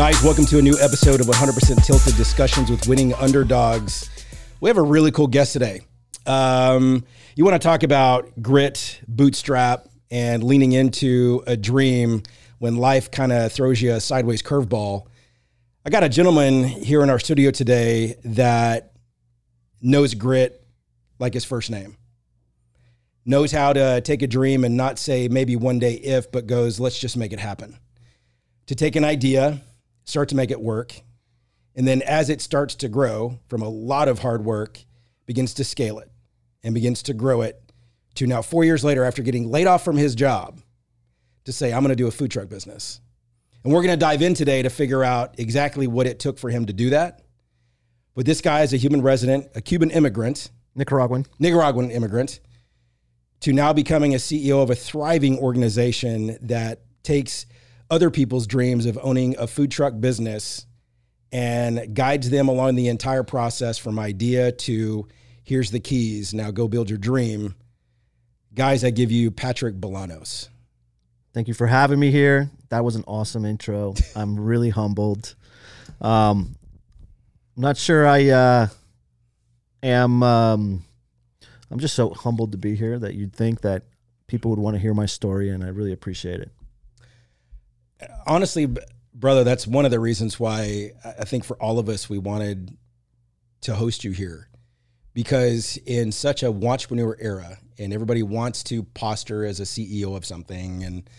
Guys, welcome to a new episode of 100% Tilted Discussions with Winning Underdogs. We have a really cool guest today. Um, you want to talk about grit, bootstrap, and leaning into a dream when life kind of throws you a sideways curveball. I got a gentleman here in our studio today that knows grit like his first name, knows how to take a dream and not say maybe one day if, but goes, let's just make it happen. To take an idea, start to make it work. And then as it starts to grow from a lot of hard work, begins to scale it and begins to grow it to now four years later after getting laid off from his job to say, I'm going to do a food truck business. And we're going to dive in today to figure out exactly what it took for him to do that. But this guy is a human resident, a Cuban immigrant, Nicaraguan. Nicaraguan immigrant, to now becoming a CEO of a thriving organization that takes other people's dreams of owning a food truck business and guides them along the entire process from idea to here's the keys, now go build your dream. Guys, I give you Patrick Bolanos. Thank you for having me here. That was an awesome intro. I'm really humbled. Um, I'm not sure I uh, am. Um, I'm just so humbled to be here that you'd think that people would want to hear my story, and I really appreciate it. Honestly, brother, that's one of the reasons why I think for all of us, we wanted to host you here because in such a entrepreneur era, and everybody wants to posture as a CEO of something and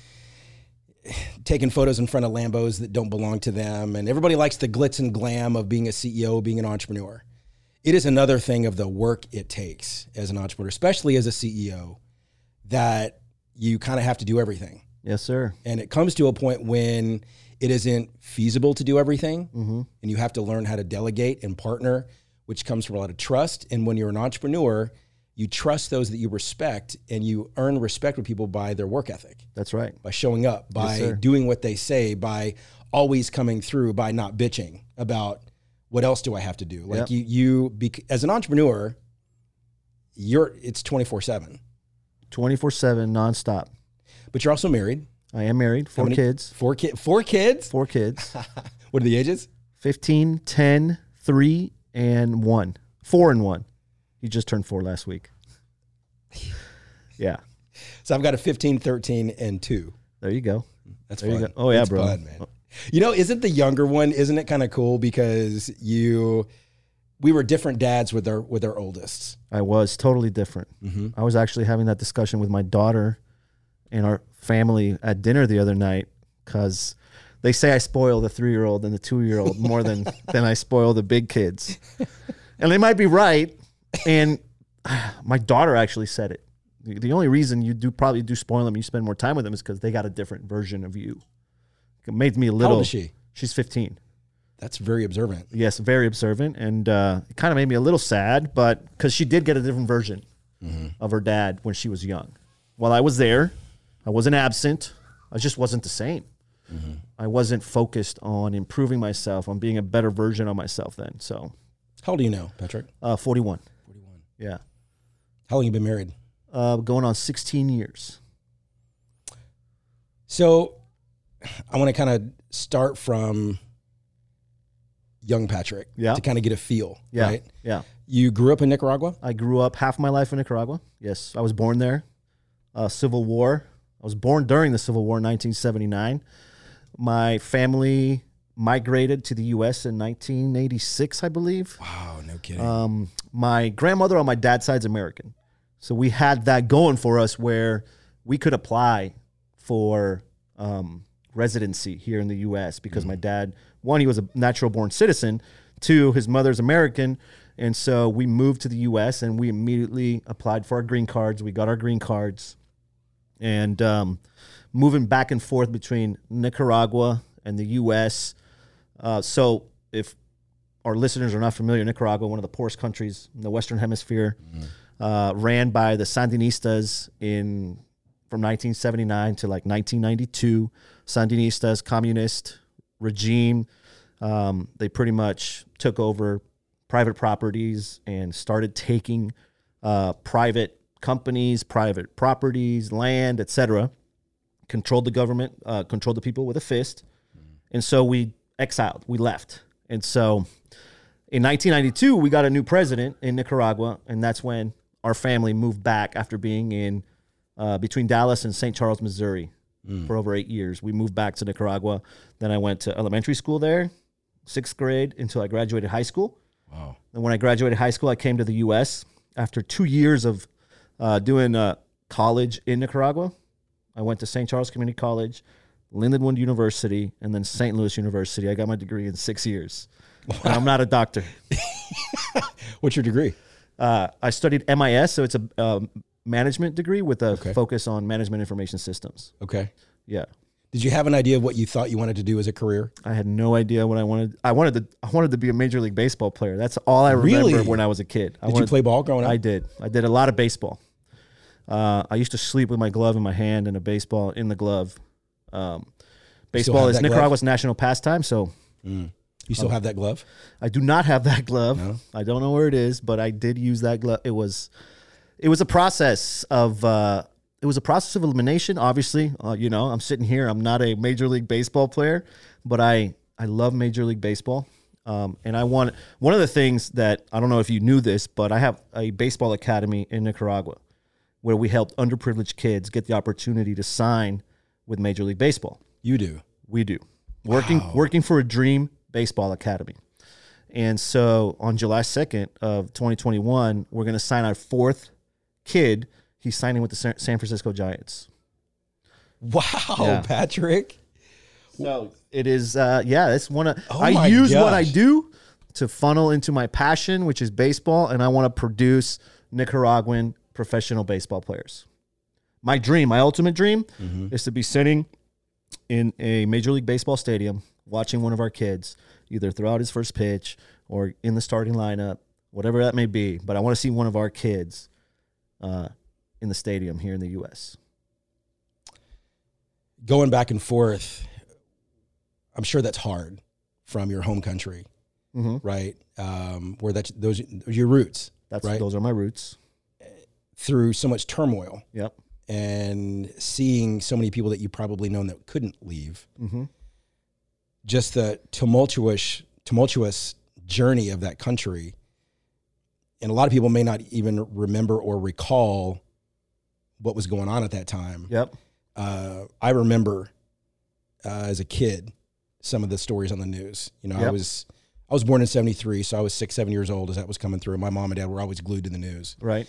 taking photos in front of Lambos that don't belong to them, and everybody likes the glitz and glam of being a CEO, being an entrepreneur. It is another thing of the work it takes as an entrepreneur, especially as a CEO, that you kind of have to do everything. Yes, sir. And it comes to a point when it isn't feasible to do everything, Mm-hmm. and you have to learn how to delegate and partner, which comes from a lot of trust. And when you're an entrepreneur, you trust those that you respect, and you earn respect with people by their work ethic, That's right. by showing up, by sir. doing what they say, by always coming through, by not bitching about what else do I have to do. Like Yep. you, you bec- as an entrepreneur, you're it's twenty four seven, 24 7, nonstop. But you're also married. I am married, four many- kids. Four kid, four kids. Four kids What are the ages? 15, 10, 3, and 1. 4 and 1. He just turned 4 last week. Yeah. So I've got a 15, 13, and two. There you go. That's There you fun. go. Oh, yeah, That's bro. fun, man. You know, isn't the younger one? Isn't it kind of cool because you, we were different dads with our with our oldest. I was totally different. Mm-hmm. I was actually having that discussion with my daughter and our family at dinner the other night because they say I spoil the three year old and the two year old more than than I spoil the big kids, and they might be right. And my daughter actually said it. The only reason you do probably do spoil them, you spend more time with them, is because they got a different version of you. It made me a How little. old is she? She's 15. That's very observant. Yes, very observant, and uh, it kind of made me a little sad, but because she did get a different version of her dad when she was young. While I was there, I wasn't absent. I just wasn't the same. I wasn't focused on improving myself, on being a better version of myself then. So, How old are you now, Patrick? uh, 41. 41. Yeah. How long you been married? Uh, going on 16 years. So I want to kind of start from young Patrick Yeah. to kind of get a feel. Yeah. Right. Yeah. You grew up in Nicaragua. I grew up half my life in Nicaragua. Yes, I was born there. Uh, Civil War. I was born during the Civil War in 1979. My family migrated to the U.S. in 1986, I believe. Wow. No kidding. Um, my grandmother on my dad's side's American, so we had that going for us where we could apply for um, residency here in the U.S. because my dad, one, he was a natural born citizen. Two, his mother's American, and so we moved to the U.S. and we immediately applied for our green cards. We got our green cards, and um, moving back and forth between Nicaragua and the U.S. Uh, so if our listeners are not familiar, Nicaragua, one of the poorest countries in the Western Hemisphere, uh, ran by the Sandinistas in from 1979 to like 1992. Sandinistas, communist regime. Um, they pretty much took over private properties and started taking uh, private companies, private properties, land, etc. Controlled the government, uh, controlled the people with a fist, and so we exiled. We left, and so in 1992 we got a new president in Nicaragua, and that's when our family moved back after being in uh, between Dallas and St. Charles, Missouri, for over eight years. We moved back to Nicaragua. Then I went to elementary school there, sixth grade until I graduated high school. Wow. And when I graduated high school, I came to the U.S. after two years of uh, doing uh, college in Nicaragua. I went to St. Charles Community College, Lindenwood University, and then St. Louis University. I got my degree in six years. And I'm not a doctor. What's your degree? Uh, I studied MIS, so it's a um, management degree with a Okay. focus on management information systems. Okay. Yeah. Did you have an idea of what you thought you wanted to do as a career? I had no idea what I wanted. I wanted to. I wanted to be a major league baseball player. That's all I remember Really? when I was a kid. I Did you play ball growing up? I did. I did a lot of baseball. Uh, I used to sleep with my glove in my hand and a baseball in the glove. Um, baseball is that glove? Nicaragua's national pastime, so you Oh. still have that glove? I do not have that glove. No? I don't know where it is, but I did use that glove. It was, it was a process of, uh, it was a process of elimination. Obviously, uh, you know, I'm sitting here. I'm not a major league baseball player, but I, I love major league baseball. Um, and I want one of the things that I don't know if you knew this, but I have a baseball academy in Nicaragua where we helped underprivileged kids get the opportunity to sign with Major League Baseball. You do. We do. Working working for a dream baseball academy. And so on July 2nd of 2021, we're going to sign our fourth kid. He's signing with the San Francisco Giants. Wow, Yeah. Patrick. So it is, uh, yeah, it's one of, Oh I use what I do to funnel into my passion, which is baseball, and I want to produce Nicaraguan professional baseball players. My dream, my ultimate dream, Mm-hmm. is to be sitting in a Major League Baseball stadium watching one of our kids either throw out his first pitch or in the starting lineup, whatever that may be. But I want to see one of our kids uh, in the stadium here in the U.S. Going back and forth, I'm sure that's hard from your home country, Mm-hmm. right? Um, where that's those your roots That's Right. those are my roots. Through so much turmoil Yep. and seeing so many people that you probably known that couldn't leave. Mm-hmm. Just the tumultuous, tumultuous journey of that country, and a lot of people may not even remember or recall what was going on at that time. Yep. uh, I remember uh, as a kid some of the stories on the news. You know, I was I was born in '73, so I was six, seven years old as that was coming through. My mom and dad were always glued to the news. Right.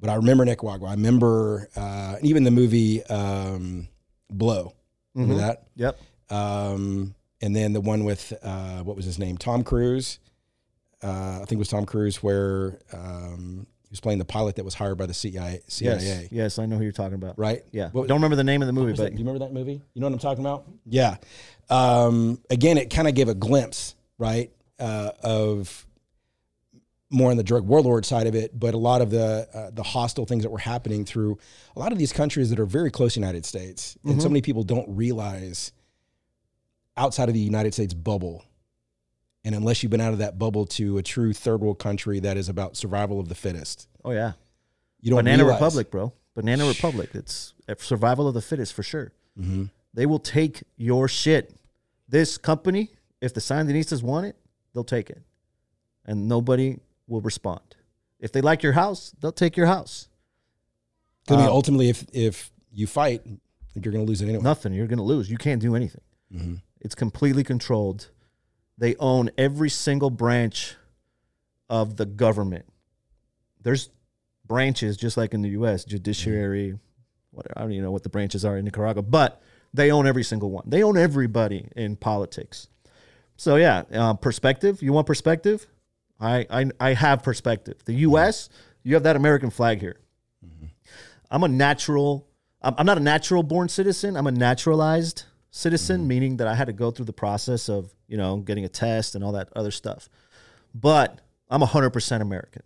But I remember Nicaragua. I remember uh, even the movie um, Blow. Remember Mhm. that? Yep. Um, and then the one with uh, what was his name? Tom Cruise. Uh, I think it was Tom Cruise, where um, he was playing the pilot that was hired by the CIA. CIA Yes. Yes, I know who you're talking about. Right? Yeah. Don't remember the name of the movie, that? but Do you remember that movie? You know what I'm talking about? Yeah. Um, again, it kind of gave a glimpse, right, uh, of more on the drug warlord side of it, but a lot of the uh, the hostile things that were happening through a lot of these countries that are very close to the United States, and so many people don't realize outside of the United States bubble. And unless you've been out of that bubble to a true third world country that is about survival of the fittest, oh yeah, you don't Banana realize- Republic, bro. Banana Republic. It's a survival of the fittest for sure. Mhm. They will take your shit. This company, if the Sandinistas want it, they'll take it, and nobody will respond. If they like your house, they'll take your house. I mean, Um, ultimately, if if you fight, you're going to lose it anyway. Nothing. You're gonna lose. You can't do anything. Mhm. It's completely controlled. They own every single branch of the government. There's branches just like in the U.S. Judiciary, whatever. I don't even know what the branches are in Nicaragua, but they own every single one. They own everybody in politics. So yeah, uh, perspective. You want perspective? I, I I have perspective. The U.S. You have that American flag here. I'm a natural. I'm, not a natural born citizen. I'm a naturalized citizen, meaning that I had to go through the process of you know getting a test and all that other stuff. But I'm 100% American.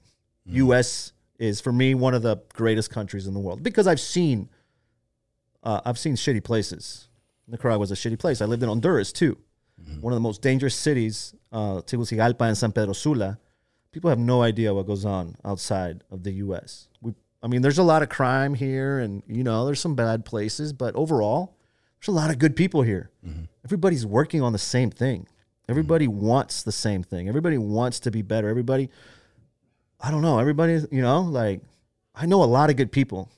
U.S. is for me one of the greatest countries in the world because I've seen. Uh, I've seen shitty places. Nicaragua was a shitty place. I lived in Honduras too, Mm-hmm. one of the most dangerous cities, uh, Tegucigalpa and San Pedro Sula. People have no idea what goes on outside of the U.S. We, I mean, there's a lot of crime here, and you know, there's some bad places, but overall, there's a lot of good people here. Mm-hmm. Everybody's working on the same thing. Everybody mm-hmm. wants the same thing. Everybody wants to be better. Everybody, I don't know. Everybody, you know, like I know a lot of good people,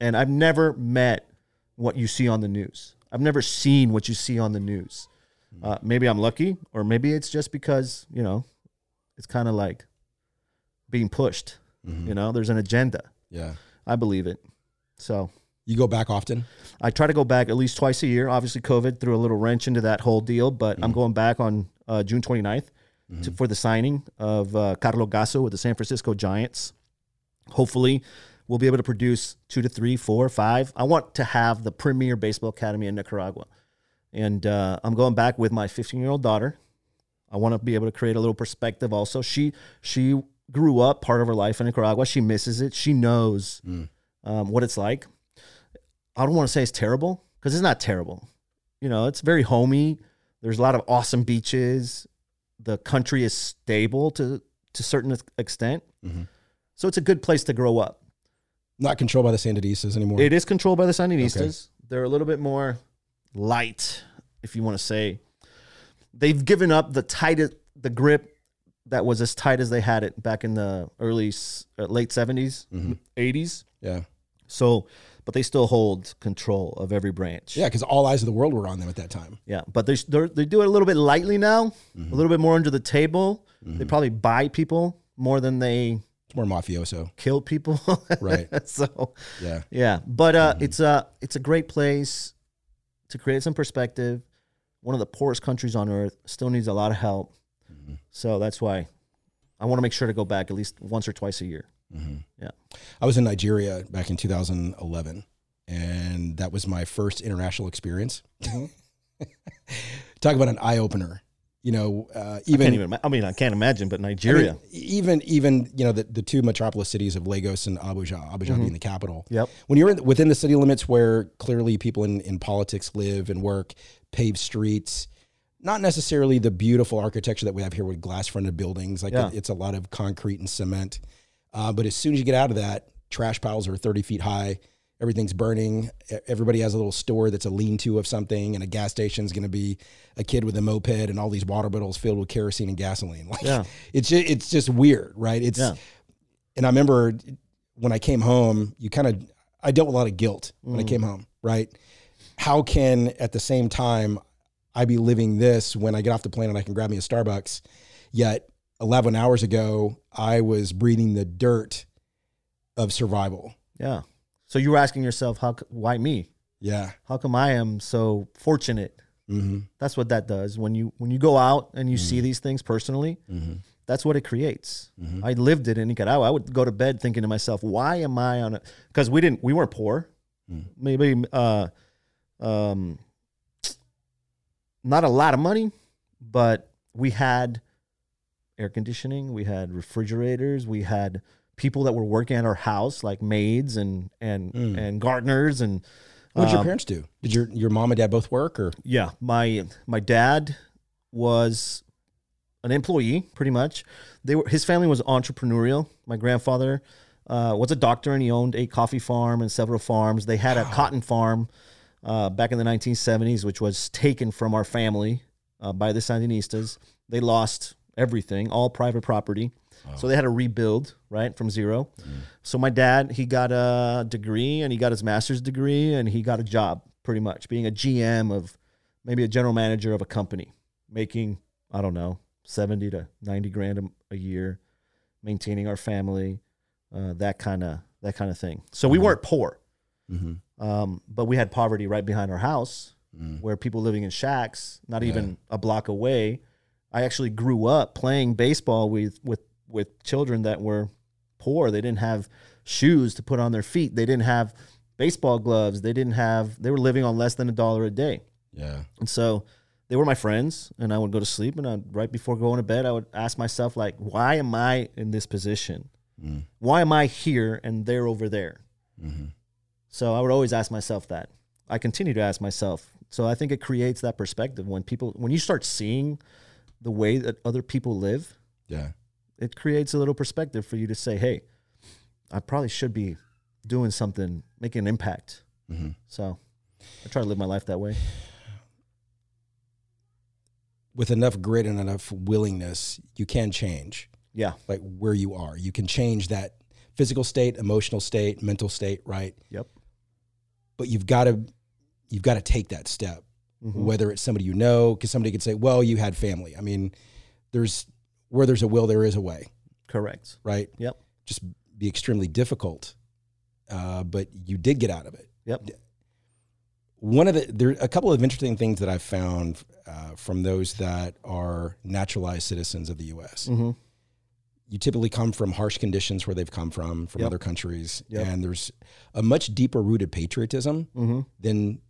and I've never met what you see on the news. I've never seen what you see on the news. Uh, maybe I'm lucky, or maybe it's just because you know, it's kind of like being pushed. You know, there's an agenda. Yeah. I believe it. So You go back often? I try to go back at least twice a year. Obviously, COVID threw a little wrench into that whole deal, but I'm going back on uh, June 29th to, for the signing of uh, Carlo Gasso with the San Francisco Giants. Hopefully, we'll be able to produce two to three, four, five. I want to have the premier baseball academy in Nicaragua. And uh, I'm going back with my 15 year old daughter. I want to be able to create a little perspective also. She she grew up part of her life in Nicaragua. She misses it. She knows um, what it's like. I don't want to say it's terrible because it's not terrible. You know, it's very homey. There's a lot of awesome beaches. The country is stable to to a certain extent. So it's a good place to grow up. Not controlled by the Sandinistas anymore. It is controlled by the Sandinistas. They're a little bit more light, if you want to say. They've given up the tightest, the grip that was as tight as they had it back in the early, uh, late 70s, 80s. yeah. So, but they still hold control of every branch. Yeah, because all eyes of the world were on them at that time. Yeah, but they they're, do it a little bit lightly now, a little bit more under the table. They probably buy people more than they It's more mafioso. kill people. Right. so Yeah. yeah, but uh, it's a it's a great place to create some perspective. One of the poorest countries on earth still needs a lot of help. Mm-hmm. So that's why I want to make sure to go back at least once or twice a year. Mm-hmm. Yeah. I was in Nigeria back in 2011, and that was my first international experience. Mm-hmm. Talk about an eye opener. You know, uh, even, Can't even. I mean, I can't imagine, but I mean, Nigeria. even even you know the, the two metropolis cities of Lagos and Abuja, Abuja being the capital. Yep. When you're in, within the city limits where clearly people in, in politics live and work, paved streets, not necessarily the beautiful architecture that we have here with glass fronted buildings. Like Yeah. it- it's a lot of concrete and cement. Uh, but as soon as you get out of that, trash piles are 30 feet high. Everything's burning. Everybody has a little store that's a lean to of something, and a gas station's going to be a kid with a moped and all these water bottles filled with kerosene and gasoline. Like, Yeah. it's just, it's just weird, right? It's Yeah. and I remember when I came home, you kind of I dealt with a lot of guilt when I mm. came home, right? How can at the same time I be living this when I get off the plane and I can grab me a Starbucks, yet 11 hours ago I was breathing the dirt of survival. Yeah. So you were asking yourself, how? Why me? Yeah. How come I am so fortunate? hmm That's what that does. When you when you go out and you see these things personally, that's what it creates. I lived it in Nicaragua. I would go to bed thinking to myself, why am I on it? Because we didn't, we weren't poor. Maybe, uh, um, not a lot of money, but we had air conditioning, we had refrigerators, we had people that were working at our house, like maids and and and gardeners and. What did your um, parents do? Did your your mom and dad both work or yeah, my my dad was an employee, pretty much. They were his family was entrepreneurial. My grandfather uh, was a doctor, and he owned a coffee farm and several farms. They had a cotton farm uh, back in the 1970s, which was taken from our family uh, by the Sandinistas. They lost everything, all private property. So they had to rebuild right from zero. So my dad, he got a degree and he got his master's degree and he got a job pretty much being a GM of maybe a general manager of a company, making I don't know seventy to ninety grand a, a year, maintaining our family, uh, that kind of that kind of thing. So we weren't poor, um, but we had poverty right behind our house, where people living in shacks, not even a block away. I actually grew up playing baseball with with with children that were poor. They didn't have shoes to put on their feet. They didn't have baseball gloves. They didn't have. They were living on less than a dollar a day. yeah. And so they were my friends, and I would go to sleep, and I, right before going to bed, I would ask myself, like, why am I in this position? Mm. Why am I here and they're over there? Mm-hmm. So I would always ask myself that. I continue to ask myself. So I think it creates that perspective when people, when you start seeing the way that other people live, Yeah. It creates a little perspective for you to say, hey, I probably should be doing something, making an impact. So I try to live my life that way. with enough grit and enough willingness, you can change Yeah. like where you are. You can change that physical state, emotional state, mental state, right? Yep. But you've got to you've got to take that step. Mhm. Whether it's somebody you know, because somebody could say, "Well, you had family." I mean, there's where there's a will, there is a way, Correct. right? Yep. Just be extremely difficult, uh, but you did get out of it. Yep. one of the there are a couple of interesting things that I've found uh, from those that are naturalized citizens of the U.S. Mm-hmm. You typically come from harsh conditions where they've come from from Yep. other countries, Yep. and there's a much deeper rooted patriotism Mm-hmm. than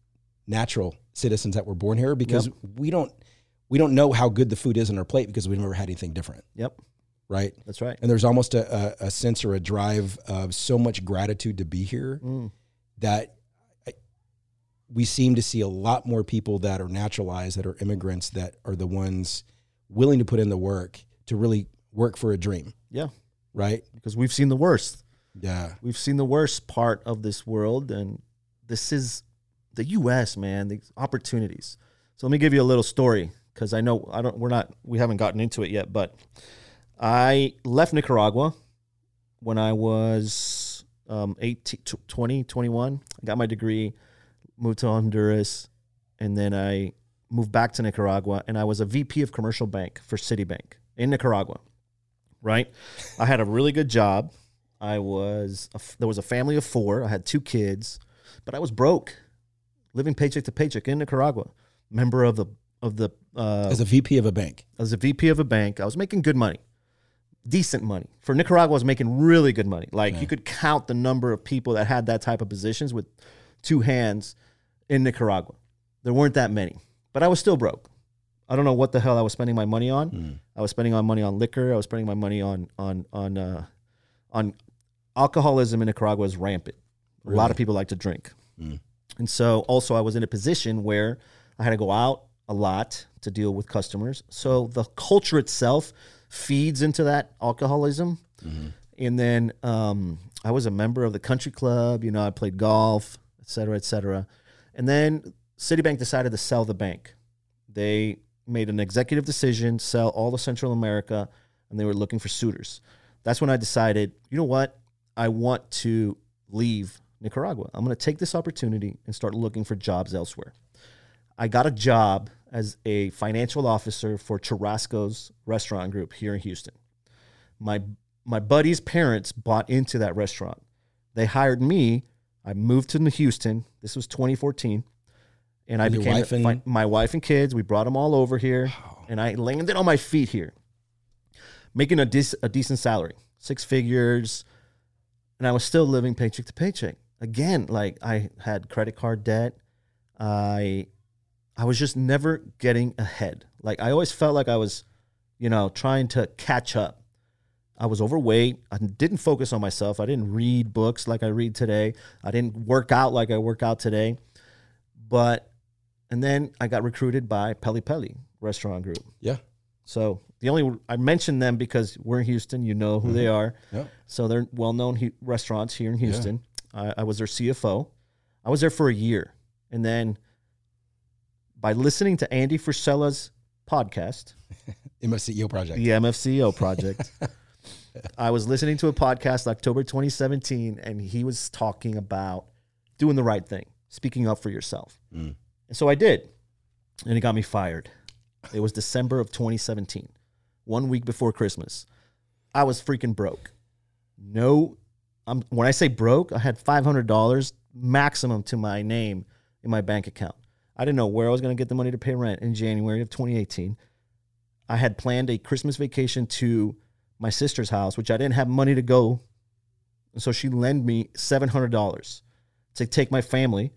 natural citizens that were born here because we don't we don't know how good the food is on our plate because we've never had anything different, Yep. right? That's right. And there's almost a, a, a sense or a drive of so much gratitude to be here Mm. that I, we seem to see a lot more people that are naturalized, that are immigrants, that are the ones willing to put in the work to really work for a dream, Yeah. right? Because we've seen the worst. Yeah. We've seen the worst part of this world, and this is the U.S. Man, the opportunities. So let me give you a little story because I know I don't. We're not. We haven't gotten into it yet, but I left Nicaragua when I was um, 18, 20, 21. I got my degree, moved to Honduras, and then I moved back to Nicaragua, and I was a VP of commercial bank for Citibank in Nicaragua. Right, I had a really good job. I was a there was a family of four. I had two kids, but I was broke, living paycheck to paycheck in Nicaragua. Member of the of the uh, As a VP of a bank. I was a VP of a bank. I was making good money, decent money. For Nicaragua, I was making really good money. Like you could count the number of people that had that type of positions with two hands in Nicaragua. There weren't that many, but I was still broke. I don't know what the hell I was spending my money on. Mm. I was spending my money on liquor. I was spending my money on on on uh, on alcoholism in Nicaragua is rampant. A lot of people like to drink, Mm. and so also I was in a position where I had to go out a lot to deal with customers. So the culture itself feeds into that alcoholism. And then um, I was a member of the country club. You know, I played golf, et cetera, et cetera. And then Citibank decided to sell the bank. They made an executive decision, sell all of Central America, and they were looking for suitors. That's when I decided, you know what? I want to leave Nicaragua. I'm going to take this opportunity and start looking for jobs elsewhere. I got a job as a financial officer for Churrasco's restaurant group here in Houston. My my buddy's parents bought into that restaurant. They hired me. I moved to Houston. This was 2014, and I Your became wife and- my wife and kids. We brought them all over here, and I landed on my feet here, making a, dec- a decent salary, six figures, and I was still living paycheck to paycheck. Again, like I had credit card debt. I I was just never getting ahead. Like I always felt like I was, you know, trying to catch up. I was overweight. I didn't focus on myself. I didn't read books like I read today. I didn't work out like I work out today. But and then I got recruited by Peli Peli Restaurant Group. Yeah. So the only I mentioned them because we're in Houston. You know who they mm-hmm. are. Yeah. So they're well-known he- restaurants here in Houston. I, I was their CFO. I was there for a year, and then by listening to Andy Frisella's podcast, MFCEO project. the MFCEO project, I was listening to a podcast October 2017, and he was talking about doing the right thing, speaking up for yourself, Mm. and so I did, and it got me fired. It was December of 2017, one week before Christmas. I was freaking broke. No, I'm when I say broke, I had five hundred dollars maximum to my name in my bank account. I didn't know where I was going to get the money to pay rent in January of 2018. I had planned a Christmas vacation to my sister's house, which I didn't have money to go, and so she lent me seven hundred dollars to take my family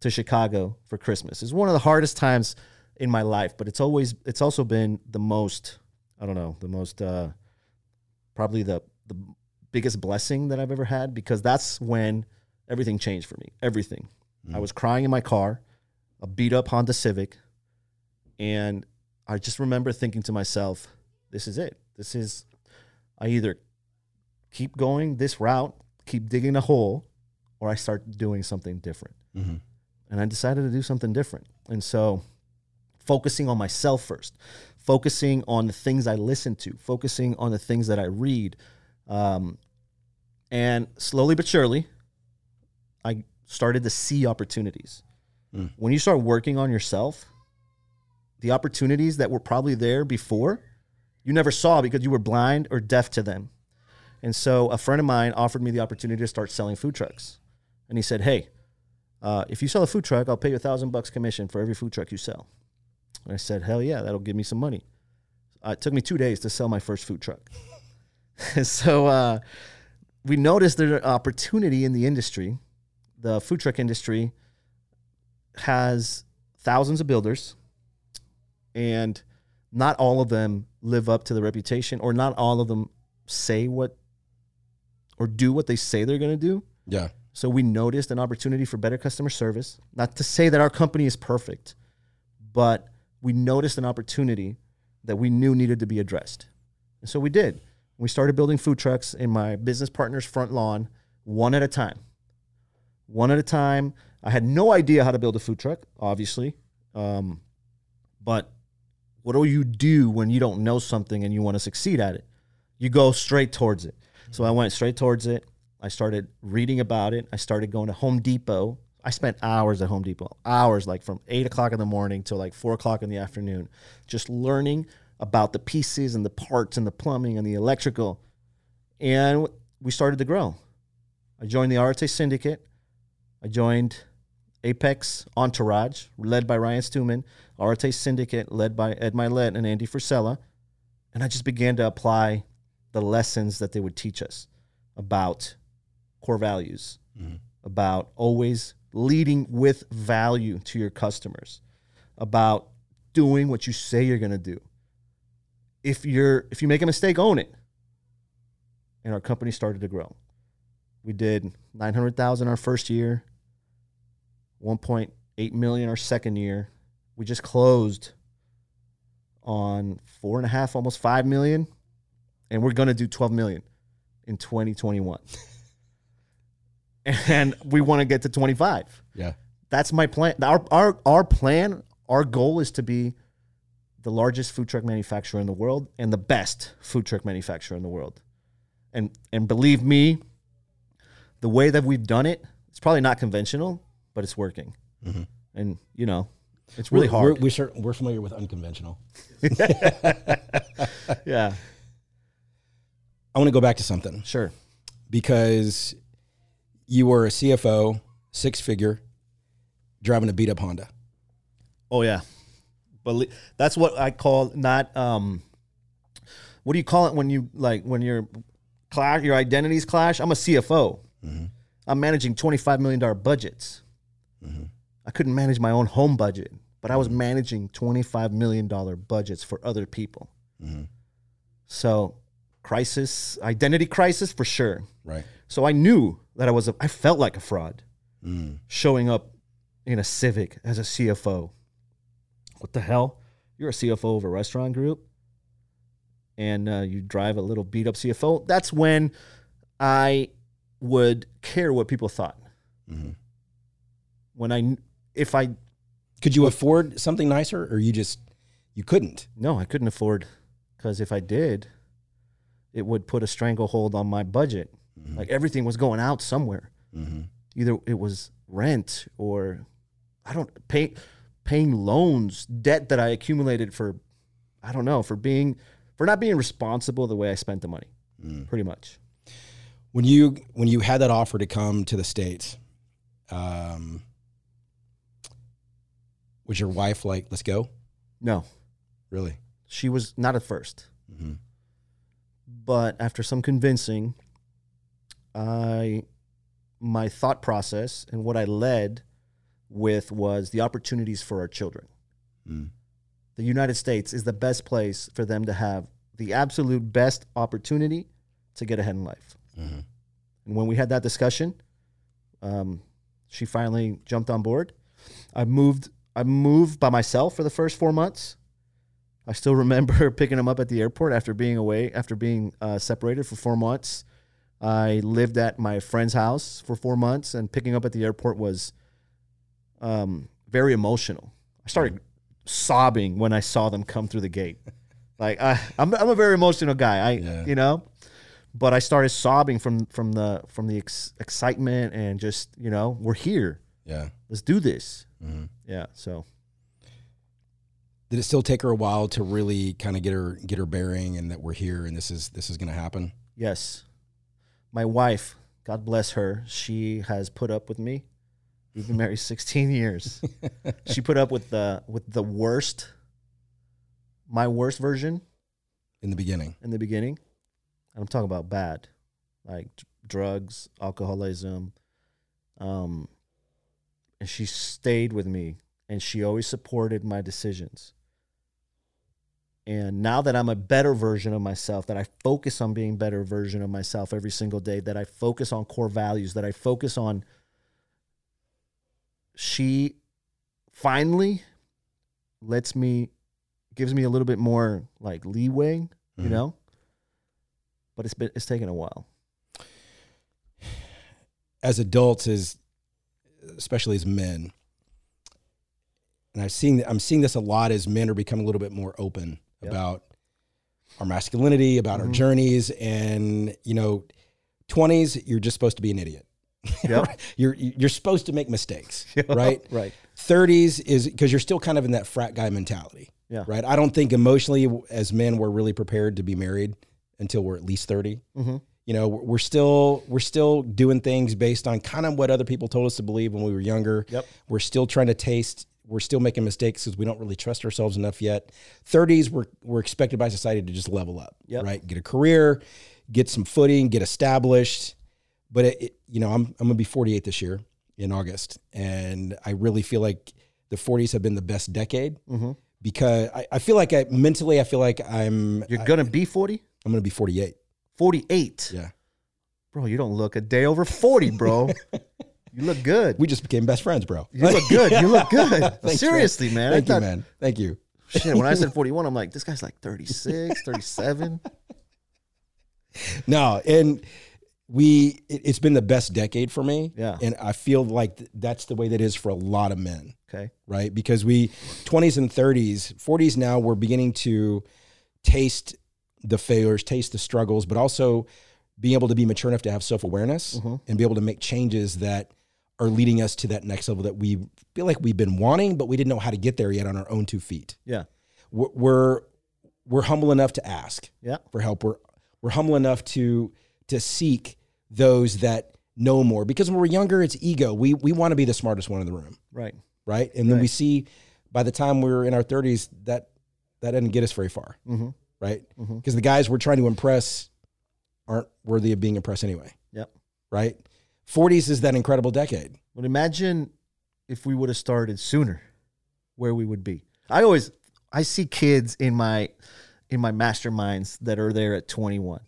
to Chicago for Christmas. It's one of the hardest times in my life, but it's always it's also been the most I don't know the most uh, probably the the biggest blessing that I've ever had because that's when everything changed for me. Everything. I was crying in my car, a beat up Honda Civic, and I just remember thinking to myself, "This is it. This is I either keep going this route, keep digging a hole, or I start doing something different." Mhm. And I decided to do something different. And so focusing on myself first, focusing on the things I listen to, focusing on the things that I read. Um, and slowly but surely, I started to see opportunities. Mm. When you start working on yourself, the opportunities that were probably there before, you never saw because you were blind or deaf to them. And so a friend of mine offered me the opportunity to start selling food trucks. And he said, Hey, uh, if you sell a food truck, I'll pay you a thousand bucks commission for every food truck you sell. And I said, Hell yeah, that'll give me some money. Uh, it took me two days to sell my first food truck. so uh, we noticed there's an opportunity in the industry. The food truck industry has thousands of builders, and not all of them live up to the reputation, or not all of them say what or do what they say they're going to do. Yeah. So we noticed an opportunity for better customer service. Not to say that our company is perfect, but we noticed an opportunity that we knew needed to be addressed. And so we did. We started building food trucks in my business partner's front lawn, one at a time. One at a time. I had no idea how to build a food truck, obviously. Um, but what do you do when you don't know something and you want to succeed at it? You go straight towards it. So I went straight towards it. I started reading about it. I started going to Home Depot. I spent hours at Home Depot, hours like from eight o'clock in the morning till like four o'clock in the afternoon, just learning about the pieces and the parts and the plumbing and the electrical. And we started to grow. I joined the Arete Syndicate. I joined Apex Entourage, led by Ryan Stewman, Arete Syndicate, led by Ed Mylett and Andy Frisella. And I just began to apply the lessons that they would teach us about core values, Mhm. about always leading with value to your customers, about doing what you say you're going to do. If you're if you make a mistake, own it. And our company started to grow. We did 900,000 our first year, 1.8 million our second year. We just closed on four and a half, almost five million, and we're gonna do 12 million in 2021. and we want to get to 25. Yeah. That's my plan. Our, our our plan, our goal is to be the largest food truck manufacturer in the world and the best food truck manufacturer in the world. And and believe me, the way that we've done it, it's probably not conventional, but it's working. Mhm. And you know, it's really we're, hard. We're, we're, we're familiar with unconventional. yeah, I want to go back to something sure. because you were a CFO, six figure, driving a beat up Honda. Oh yeah, but that's what I call not. Um, what do you call it when you like when your clash your identities clash? I'm a CFO. Mhm. I'm managing 25 million dollar budgets. Mhm. I couldn't manage my own home budget, but I was managing 25 million dollar budgets for other people. Mhm. So, crisis, identity crisis for sure. Right. So I knew that I was a, I felt like a fraud Mm. showing up in a Civic as a CFO. What the hell? You're a CFO of a restaurant group, and uh, you drive a little beat up CFO. That's when I would care what people thought. Mhm. When I, if I, Could you afford something nicer or you just, you couldn't? no, I couldn't afford, because if I did, it would put a stranglehold on my budget. Mhm. Like everything was going out somewhere. Mhm. either it was rent or I don't pay paying loans, debt that I accumulated for I don't know, for being for not being responsible the way I spent the money. Mm. Pretty much. When you when you had that offer to come to the states, um, was your wife like, "Let's go"? No. Really? She was not at first. hmm But after some convincing, I my thought process and what I led with was the opportunities for our children. Mm. the United States is the best place for them to have the absolute best opportunity to get ahead in life. hmm And when we had that discussion, um, she finally jumped on board. I moved. I moved by myself for the first four months. I still remember picking him up at the airport after being away, after being uh, separated for four months. I lived at my friend's house for four months, and picking up at the airport was um, very emotional. I started sobbing when I saw them come through the gate. Like I, I'm, I'm a very emotional guy. I, Yeah. you know, but I started sobbing from from the from the ex- excitement and just you know we're here. Yeah. Let's do this. Mhm. Yeah. So Did it still take her a while to really kind of get her get her bearing and that we're here and this is this is going to happen? yes, my wife, God bless her, she has put up with me. We've been married 16 years. she put up with the with the worst, my worst version In the beginning. in the beginning. And I'm talking about bad, like d- drugs, alcoholism. Um, and she stayed with me, and she always supported my decisions. And now that I'm a better version of myself, that I focus on being better version of myself every single day, that I focus on core values, that I focus on she finally lets me gives me a little bit more like leeway, you Mhm. know? But it's been it's taken a while. As adults as especially as men and I've seen I'm seeing this a lot as men are becoming a little bit more open Yep. about our masculinity, about our Mhm. journeys and you know 20s you're just supposed to be an idiot. Yep. you're you're supposed to make mistakes, right? right. 30s is because you're still kind of in that frat guy mentality. Yeah. Right. I don't think emotionally as men we're really prepared to be married until we're at least 30. Mm-hmm. You know, we're still we're still doing things based on kind of what other people told us to believe when we were younger. Yep. We're still trying to taste. We're still making mistakes because we don't really trust ourselves enough yet. 30s, we're we're expected by society to just level up, Yep. right? Get a career, get some footing, get established. But it, it- you know, I'm I'm gonna be 48 this year in August, and I really feel like the 40s have been the best decade Mm-hmm. because I, I feel like I mentally I feel like I'm You're gonna be 40? I'm gonna be 48. 48. Yeah. Bro, you don't look a day over 40, bro. you look good. We just became best friends, bro. You look good. You look good. Thanks. Seriously, man. Thank I you, man. Thank you. Shit, when I said 41, I'm like, this guy's like 36, 37. No, and we it, it's been the best decade for me. Yeah. And I feel like th- that's the way that is for a lot of men, Okay. right? Because we 20s and 30s, 40s now we're beginning to taste the failures, taste the struggles, but also being able to be mature enough to have self-awareness Mhm. and be able to make changes that are leading us to that next level that we feel like we've been wanting, but we didn't know how to get there yet on our own two feet. Yeah. We're we're, humble enough to ask Yeah. for help. We're we're humble enough to to seek those that know more because when we're younger, it's ego. We we want to be the smartest one in the room, Right. right? And then we see by the time we're in our thirties that that doesn't get us very far, Mm-hmm. Right? Mm-hmm. Because the guys we're trying to impress aren't worthy of being impressed anyway, Yep. right? Forties is that incredible decade. But imagine if we would have started sooner, where we would be. I always I see kids in my in my masterminds that are there at 21.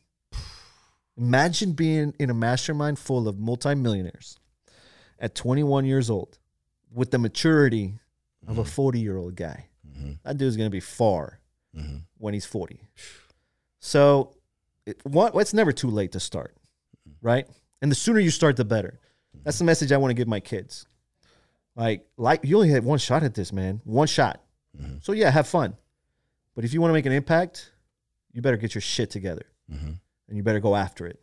Imagine being in a mastermind full of multimillionaires at 21 years old with the maturity of a mm-hmm. 40 year old guy. Mm-hmm. That dude's going to be far Mm-hmm. when he's 40. So it, one, it's never too late to start, right? And the sooner you start, the better. That's the message I want to give my kids. Like, like you only had one shot at this, man. One shot. Mhm. So yeah, have fun. But if you want to make an impact, you better get your shit together Mm-hmm. and you better go after it.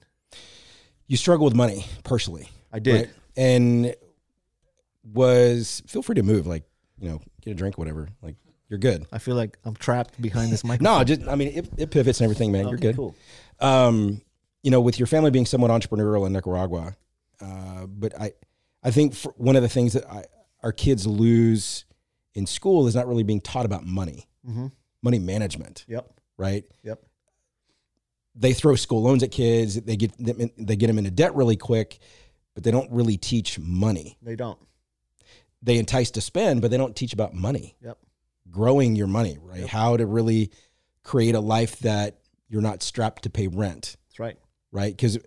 You struggle with money personally. I did. right? And was feel free to move, like you know, get a drink, whatever. Like you're good. I feel like I'm trapped behind this microphone. No, just I mean, it, it pivots and everything, man. you're good. Cool. Um, you know, with your family being somewhat entrepreneurial in Nicaragua, uh, but I, I think for one of the things that I, our kids lose in school is not really being taught about money, Mm-hmm. money management, Yep. right? Yep. They throw school loans at kids. They get them in, they get them into debt really quick, but they don't really teach money. They don't. They entice to spend, but they don't teach about money. Yep. Growing your money, right? Yep. How to really create a life that you're not strapped to pay rent, That's right. right? Because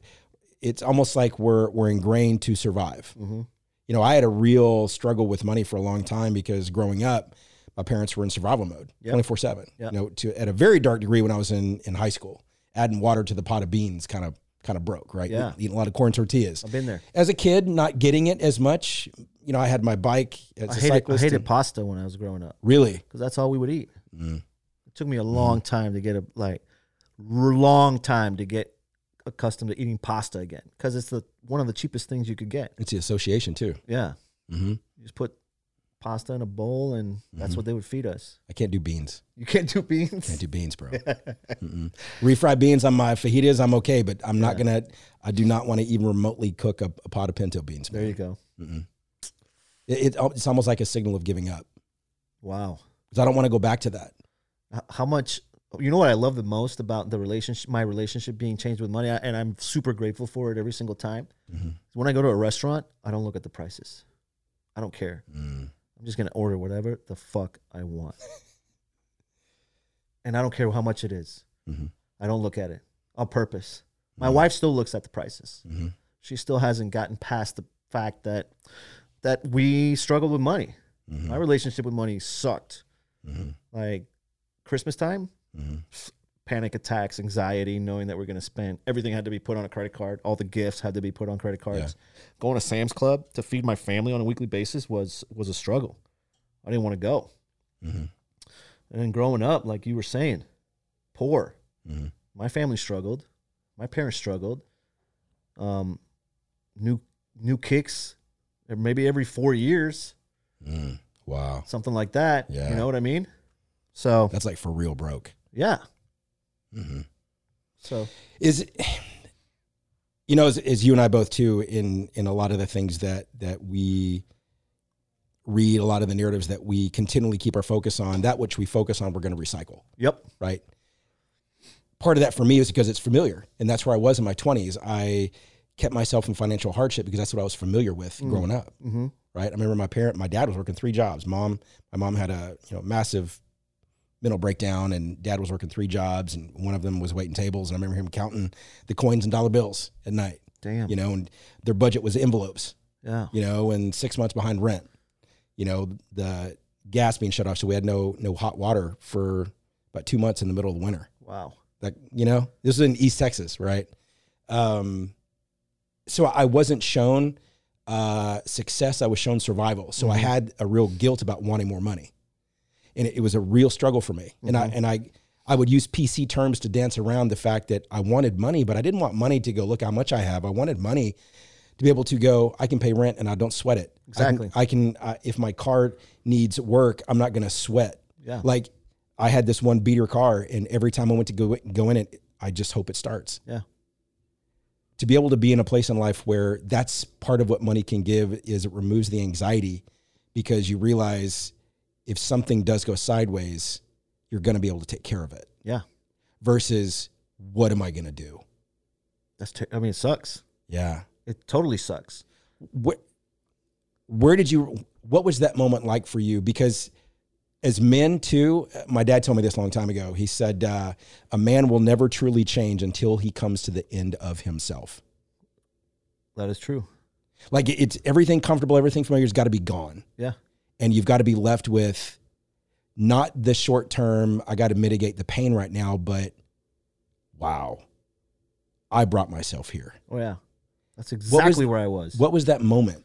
it's almost like we're we're ingrained to survive. Mm-hmm. You know, I had a real struggle with money for a long time because growing up, my parents were in survival mode, twenty four seven. You know, to at a very dark degree when I was in in high school, adding water to the pot of beans kind of kind of broke, right? Yeah. eating a lot of corn tortillas I've been there. as a kid, not getting it as much, you know, I had my bike as I a hated, I hated and- pasta when I was growing up really? because that's all we would eat. Mm. It took me a long time to get a like long time to get accustomed to eating pasta again because it's the one of the cheapest things you could get. It's the association too. Yeah, hmm you just put pasta in a bowl and that's Mhm. what they would feed us. I can't do beans. You can't do beans. Can't do beans, bro. Refried beans on my fajitas, I'm okay, but I'm not gonna. I do not want to even remotely cook a, a pot of pinto beans. There you go. Mm-mm. It, it, it's almost like a signal of giving up Wow. because I don't want to go back to that. How much? You know what I love the most about the relationship, my relationship being changed with money, and I'm super grateful for it every single time. Mhm. When I go to a restaurant, I don't look at the prices. I don't care. Mm. I'm just gonna order whatever the fuck I want, and I don't care how much it is. Mhm. I don't look at it on purpose. My Mhm. wife still looks at the prices. Mhm. She still hasn't gotten past the fact that that we struggled with money. Mhm. My relationship with money sucked. Mhm. Like Christmas time, Mhm. panic attacks, anxiety, knowing that we're going to spend everything had to be put on a credit card. All the gifts had to be put on credit cards. Going to Sam's Club to feed my family on a weekly basis was was a struggle. I didn't want to go. Mhm. And then growing up, like you were saying, poor. Mhm. My family struggled. My parents struggled. Um, new new kicks, maybe every four years, Mm. Wow, something like that. Yeah. You know what I mean? So that's like for real broke. yeah. hmm So Is you know, as, as you and I both too, in in a lot of the things that that we read, a lot of the narratives that we continually keep our focus on, that which we focus on, we're going to recycle. yep. right? Part of that for me is because it's familiar, and that's where I was in my twenties. I kept myself in financial hardship because that's what I was familiar with Mm. growing up, Mm-hmm. right? I remember my parent, my dad was working three jobs. Mom, my mom had a you know massive mental breakdown, and dad was working three jobs, and one of them was waiting tables. And I remember him counting the coins and dollar bills at night, Damn. you know, and their budget was envelopes, Yeah. you know, and six months behind rent. You know, the gas being shut off, so we had no no hot water for about two months in the middle of the winter. Wow. Like, you know, this is in East Texas, right? Um, so I wasn't shown uh, success. I was shown survival. So I Mhm. had a real guilt about wanting more money, and it, it was a real struggle for me. And I Mhm. and I I would use PC terms to dance around the fact that I wanted money, but I didn't want money to go look how much I have. I wanted money to be able to go. I can pay rent and I don't sweat it. Exactly. I can. I can uh, if my car needs work, I'm not going to sweat Yeah. like I had this one beater car, and every time I went to go go in it, I just hope it starts. Yeah. To be able to be in a place in life where that's part of what money can give is it removes the anxiety because you realize if something does go sideways, you're going to be able to take care of it. Yeah. Versus what am I going to do? That's. Ter- I mean, it sucks. Yeah. It totally sucks. What where did you what was that moment like for you because as men too my dad told me this a long time ago he said uh, a man will never truly change until he comes to the end of himself That is true. like it's everything comfortable everything familiar has got to be gone Yeah. and you've got to be left with not the short term i got to mitigate the pain right now but wow i brought myself here Oh yeah. That's exactly where I was. what was that moment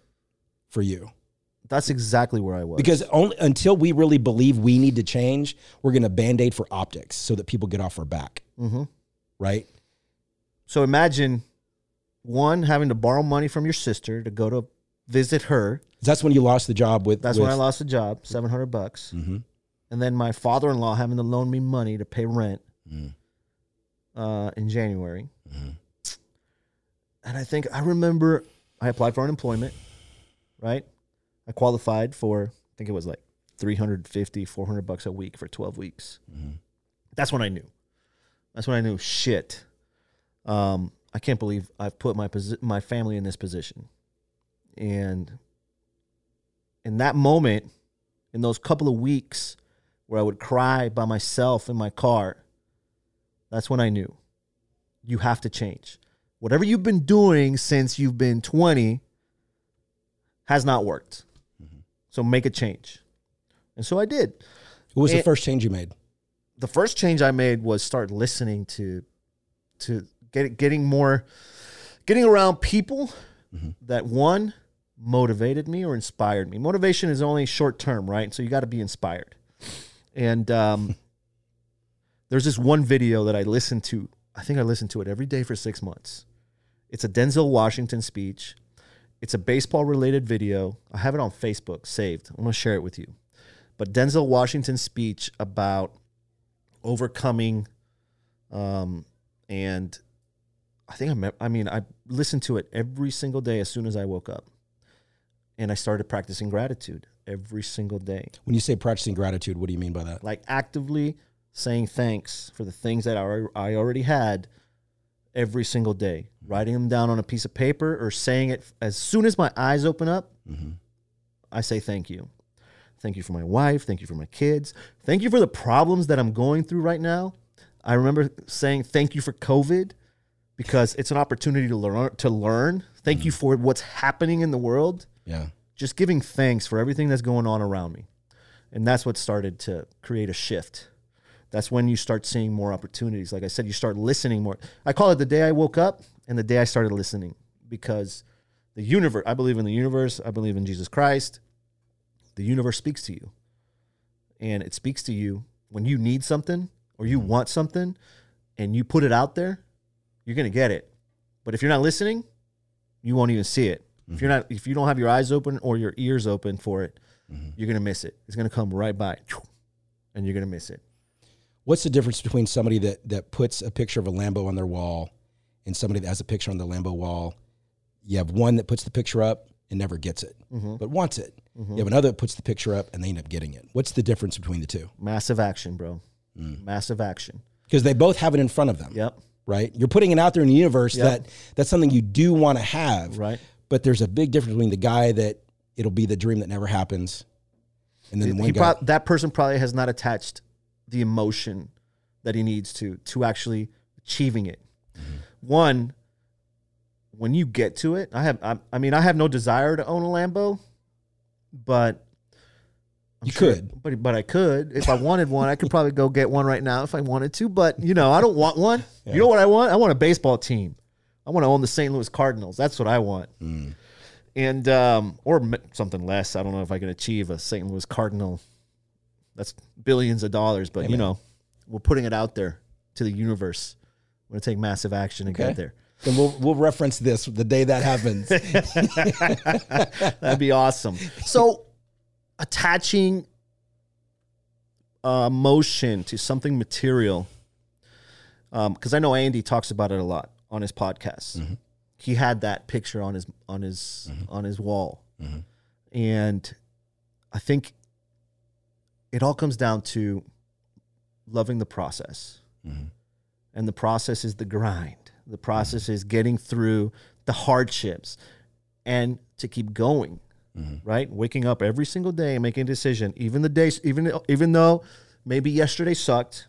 for you That's exactly where I was. because only until we really believe we need to change, we're going to band aid for optics so that people get off our back, hmm right? So imagine one having to borrow money from your sister to go to visit her. That's when you lost the job with. That's with, when I lost the job, seven hundred bucks, hmm and then my father-in-law having to loan me money to pay rent Mm. uh, in January. Mhm. And I think I remember I applied for unemployment, right? I qualified for I think it was like 350, 400 bucks a week for 12 weeks. Mhm. That's when I knew. That's when I knew shit. Um, I can't believe I've put my posi- my family in this position. And in that moment, in those couple of weeks where I would cry by myself in my car, that's when I knew you have to change. Whatever you've been doing since you've been 20 has not worked. So make a change. And so I did. What was the first change you made? The first change I made was start listening to to get getting more getting around people Mhm. that one motivated me or inspired me. Motivation is only short term, right? So you got to be inspired. And um, there's this one video that I listened to. I think I listened to it every day for six months. It's a Denzel Washington speech. It's a baseball related video. I have it on Facebook saved. I'm going to share it with you. But Denzel Washington's speech about overcoming um, and I think I, me- I mean, I listened to it every single day as soon as I woke up. And I started practicing gratitude every single day. When you say practicing gratitude, what do you mean by that? Like actively saying thanks for the things that I I already had every single day, writing them down on a piece of paper or saying it as soon as my eyes open up. I say thank you. Thank you for my wife. Thank you for my kids. Thank you for the problems that I'm going through right now. I remember saying thank you for COVID because it's an opportunity to learn to learn. Thank you for what's happening in the world. Yeah. Just giving thanks for everything that's going on around me. And that's what started to create a shift. That's when you start seeing more opportunities. Like I said, you start listening more. I call it the day I woke up and the day I started listening because the universe, I believe in the universe, I believe in Jesus Christ. The universe speaks to you. And it speaks to you when you need something or you want something and you put it out there, you're going to get it. But if you're not listening, you won't even see it. If you're not if you don't have your eyes open or your ears open for it, mm-hmm. you're going to miss it. It's going to come right by and you're going to miss it. What's the difference between somebody that that puts a picture of a Lambo on their wall and somebody that has a picture on the Lambo wall? You have one that puts the picture up and never gets it, mm-hmm. but wants it. Mm-hmm. You have another that puts the picture up and they end up getting it. What's the difference between the two? Massive action, bro. Mm. Massive action. Because they both have it in front of them. Yep. Right? You're putting it out there in the universe Yep. that that's something you do want to have. Right. But there's a big difference between the guy that it'll be the dream that never happens, and then the one guy. prob- that person probably has not attached the emotion that he needs to to actually achieving it. One, when you get to it, I have I, I mean I have no desire to own a Lambo, but I'm You sure- could. but but I could if I wanted one. I could probably go get one right now if I wanted to. But you know, I don't want one. You know what I want? I want a baseball team. I want to own the St. Louis Cardinals. That's what I want. And um, or something less. I don't know if I can achieve a St. Louis Cardinal. That's billions of dollars, but you know, we're putting it out there to the universe. We're gonna take massive action and Okay. get there. Then we'll we'll reference this the day that happens. That'd be awesome. So, attaching uh, emotion to something material, um, because I know Andy talks about it a lot on his podcast. Mm-hmm. He had that picture on his on his mm-hmm. on his wall, mm-hmm. and I think it all comes down to loving the process, mm-hmm. and the process is the grind. The mm-hmm. process is getting through the hardships and to keep going mm-hmm. right? Waking up every single day and making a decision even the days even even though maybe yesterday sucked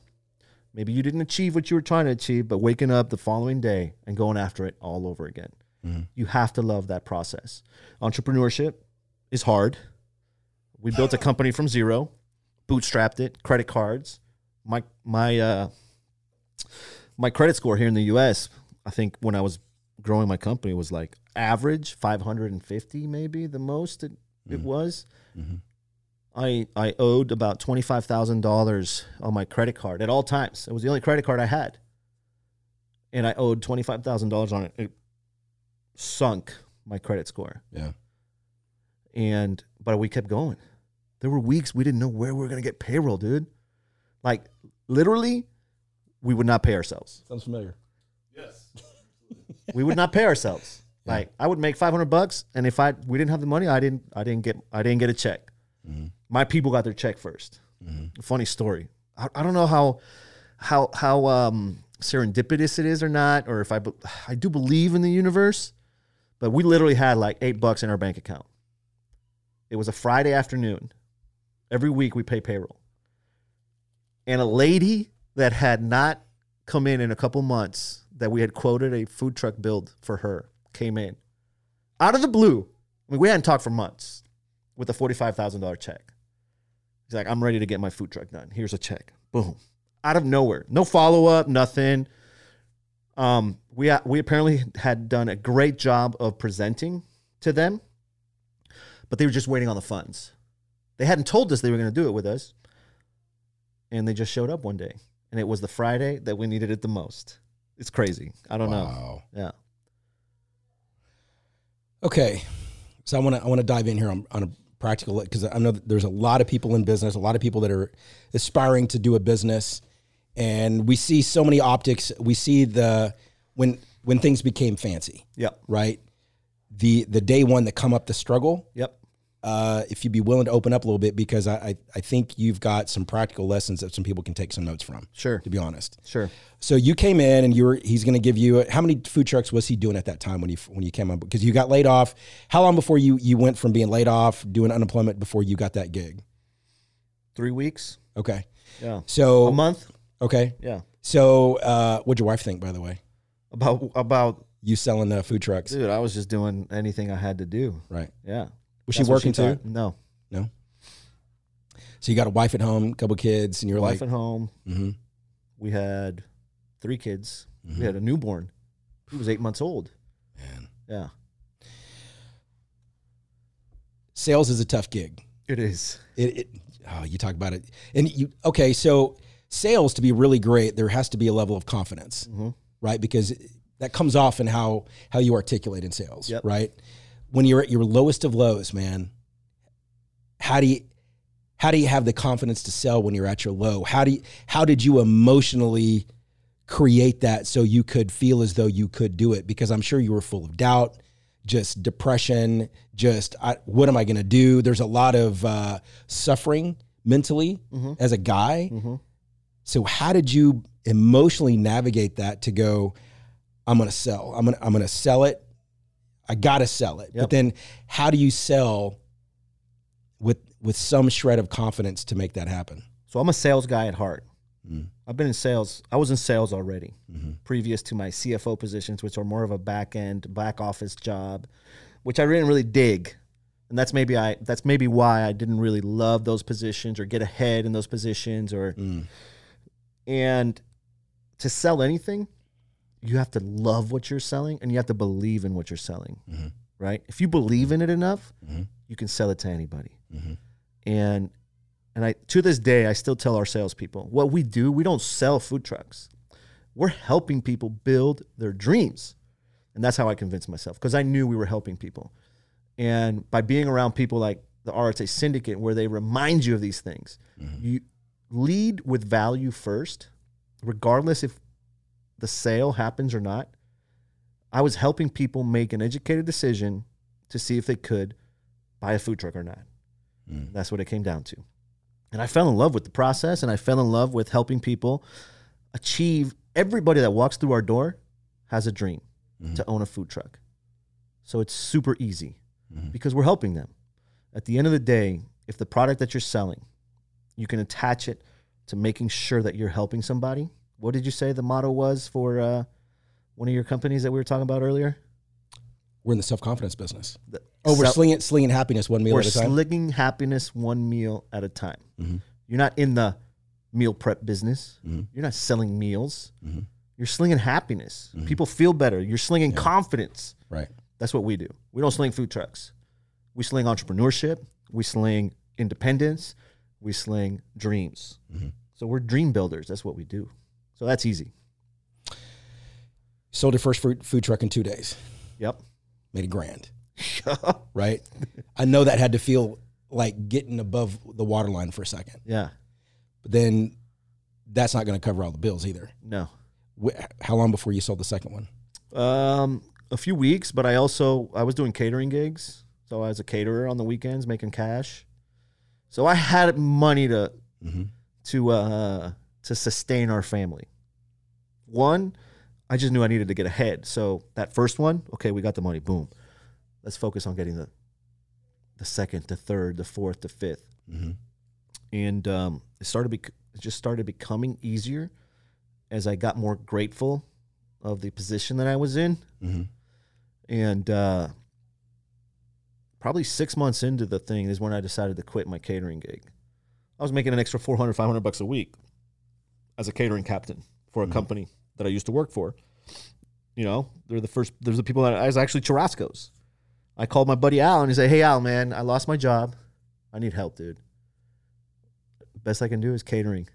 maybe you didn't achieve what you were trying to achieve but waking up the following day and going after it all over again. You have to love that process. Entrepreneurship is hard. We built a company from zero bootstrapped it credit cards. My my uh my credit score here in the US I think when I was growing my company was like average 550 maybe the most it, it was. I I owed about $25,000 on my credit card at all times. It was the only credit card I had. And I owed $25,000 on it. It sunk my credit score. Yeah. and but we kept going there were weeks we didn't know where we were going to get payroll dude like literally we would not pay ourselves Sounds familiar. Yes. we would not pay ourselves. Like I would make five hundred bucks, and if I we didn't have the money, I didn't I didn't get I didn't get a check. My people got their check 1st Funny story. I, I don't know how how how um, serendipitous it is or not, or if I be- I do believe in the universe, but we literally had like eight bucks in our bank account. It was a Friday afternoon. Every week we pay payroll, and a lady that had not come in in a couple months that we had quoted a food truck build for her came in out of the blue. I mean, we hadn't talked for months with a forty-five thousand dollar check. He's like, "I'm ready to get my food truck done. Here's a check." Boom, out of nowhere, no follow-up, nothing. Um, we we apparently had done a great job of presenting to them, but they were just waiting on the funds. They hadn't told us they were going to do it with us, and they just showed up one day, and it was the Friday that we needed it the most. It's crazy. I don't know. Yeah. Okay, so I want to I want to dive in here on, on a practical because I know that there's a lot of people in business, a lot of people that are aspiring to do a business, and we see so many optics. We see the when when things became fancy, Yep. right? The the day one that come up the struggle. Yep. Uh, if you'd be willing to open up a little bit, because I, I I think you've got some practical lessons that some people can take some notes from. Sure. To be honest. Sure. So you came in and you were he's going to give you how many food trucks was he doing at that time when you when you came on because you got laid off how long before you you went from being laid off doing unemployment before you got that gig Three weeks. okay Yeah. so A month. okay Yeah. so uh what'd your wife think by the way About about you selling uh, food trucks dude. I was just doing anything I had to do. right Yeah. Was That's she working too. No. no so you got a wife at home couple kids and you're Wife like at home. mhm, We had three kids. mhm. We had a newborn. He was eight months old. Man. Yeah. sales is a tough gig It is. it, it oh, you talk about it and you okay so sales to be really great there has to be a level of confidence Mhm. right because that comes off in how how you articulate in sales Yep. right when you're at your lowest of lows man how do you how do you have the confidence to sell when you're at your low? How do you, how did you emotionally create that so you could feel as though you could do it? Because i'm sure you were full of doubt just depression just I, what am i going to do? There's a lot of uh, suffering mentally Mhm. as a guy. Mhm. so how did you emotionally navigate that to go i'm going to sell. I'm going i'm going to sell it i got to sell it but then how do you sell with with some shred of confidence to make that happen So I'm a sales guy at heart. Mm. I've been in sales. I was in sales already Mhm. previous to my CFO positions, which are more of a back end, back office job, which I didn't really dig. And that's maybe I that's maybe why I didn't really love those positions or get ahead in those positions or Mm. and to sell anything, you have to love what you're selling and you have to believe in what you're selling. Mhm. Right? If you believe in it enough, Mhm. you can sell it to anybody. Mhm. And and I to this day I still tell our salespeople what we do. We don't sell food trucks. We're helping people build their dreams, and that's how I convinced myself because I knew we were helping people. And by being around people like the Arete Syndicate, where they remind you of these things, you lead with value first, regardless if the sale happens or not. I was helping people make an educated decision to see if they could buy a food truck or not. Mm. That's what it came down to. And I fell in love with the process and I fell in love with helping people achieve everybody that walks through our door has a dream Mhm. to own a food truck. So it's super easy Mhm. because we're helping them. At the end of the day, if the product that you're selling, you can attach it to making sure that you're helping somebody. What did you say the motto was for uh, one of your companies that we were talking about earlier? we're in the self-confidence business The- oh we're slinging slinging happiness one meal at a time We're slinging happiness one meal at a time. Mhm. You're not in the meal prep business. Mhm. You're not selling meals. Mhm. You're slinging happiness. People feel better. You're slinging confidence. right That's what we do. We don't sling food trucks. We sling entrepreneurship. We sling independence. We sling dreams. Mhm. So we're dream builders. That's what we do. So that's easy. sold your first food, food truck in two days Yep. made a grand right i know that had to feel like getting above the waterline for a second yeah. but then that's not going to cover all the bills either No. How long before you sold the second one Um, a few weeks, but I also I was doing catering gigs, so I was a caterer on the weekends, making cash. So I had money to Mhm. to uh, to sustain our family. One, I just knew I needed to get ahead. So that first one, okay, we got the money. Boom. Let's focus on getting the the second, the third, the fourth, the fifth, Mhm. and um, it started. Bec- it just started becoming easier as I got more grateful of the position that I was in, Mhm. and uh, probably six months into the thing is when I decided to quit my catering gig. I was making an extra 400, 500 bucks a week as a catering captain for a company that I used to work for. You know, they're the first, there's the people that I was actually Churrasco's. I called my buddy Al and he said, Hey Al, man, I lost my job. I need help, dude. Best I can do is catering.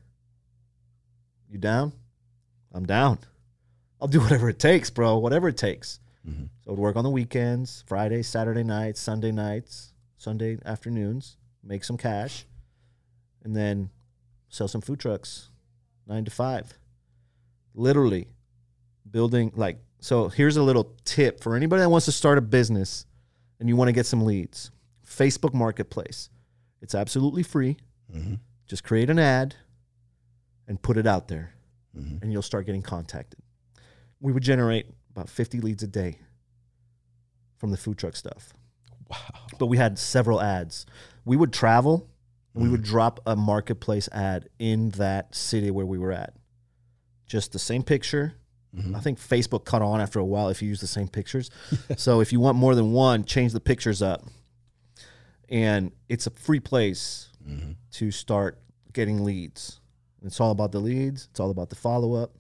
You down? I'm down. I'll do whatever it takes, bro. Whatever it takes. Mhm. So I'd work on the weekends, Friday, Saturday nights, Sunday nights, Sunday afternoons, make some cash, and then sell some food trucks, nine to five. Literally building like so. Here's a little tip for anybody that wants to start a business and you want to get some leads. Facebook Marketplace. It's absolutely free. Mhm. Just create an ad and put it out there, Mhm. and you'll start getting contacted. We would generate about 50 leads a day from the food truck stuff. Wow. But we had several ads. We would travel and we would drop a marketplace ad in that city where we were at. Just the same picture. Mhm. I think Facebook cut on after a while if you use the same pictures. so if you want more than one, change the pictures up. And it's a free place Mhm. to start getting leads. It's all about the leads, it's all about the follow up.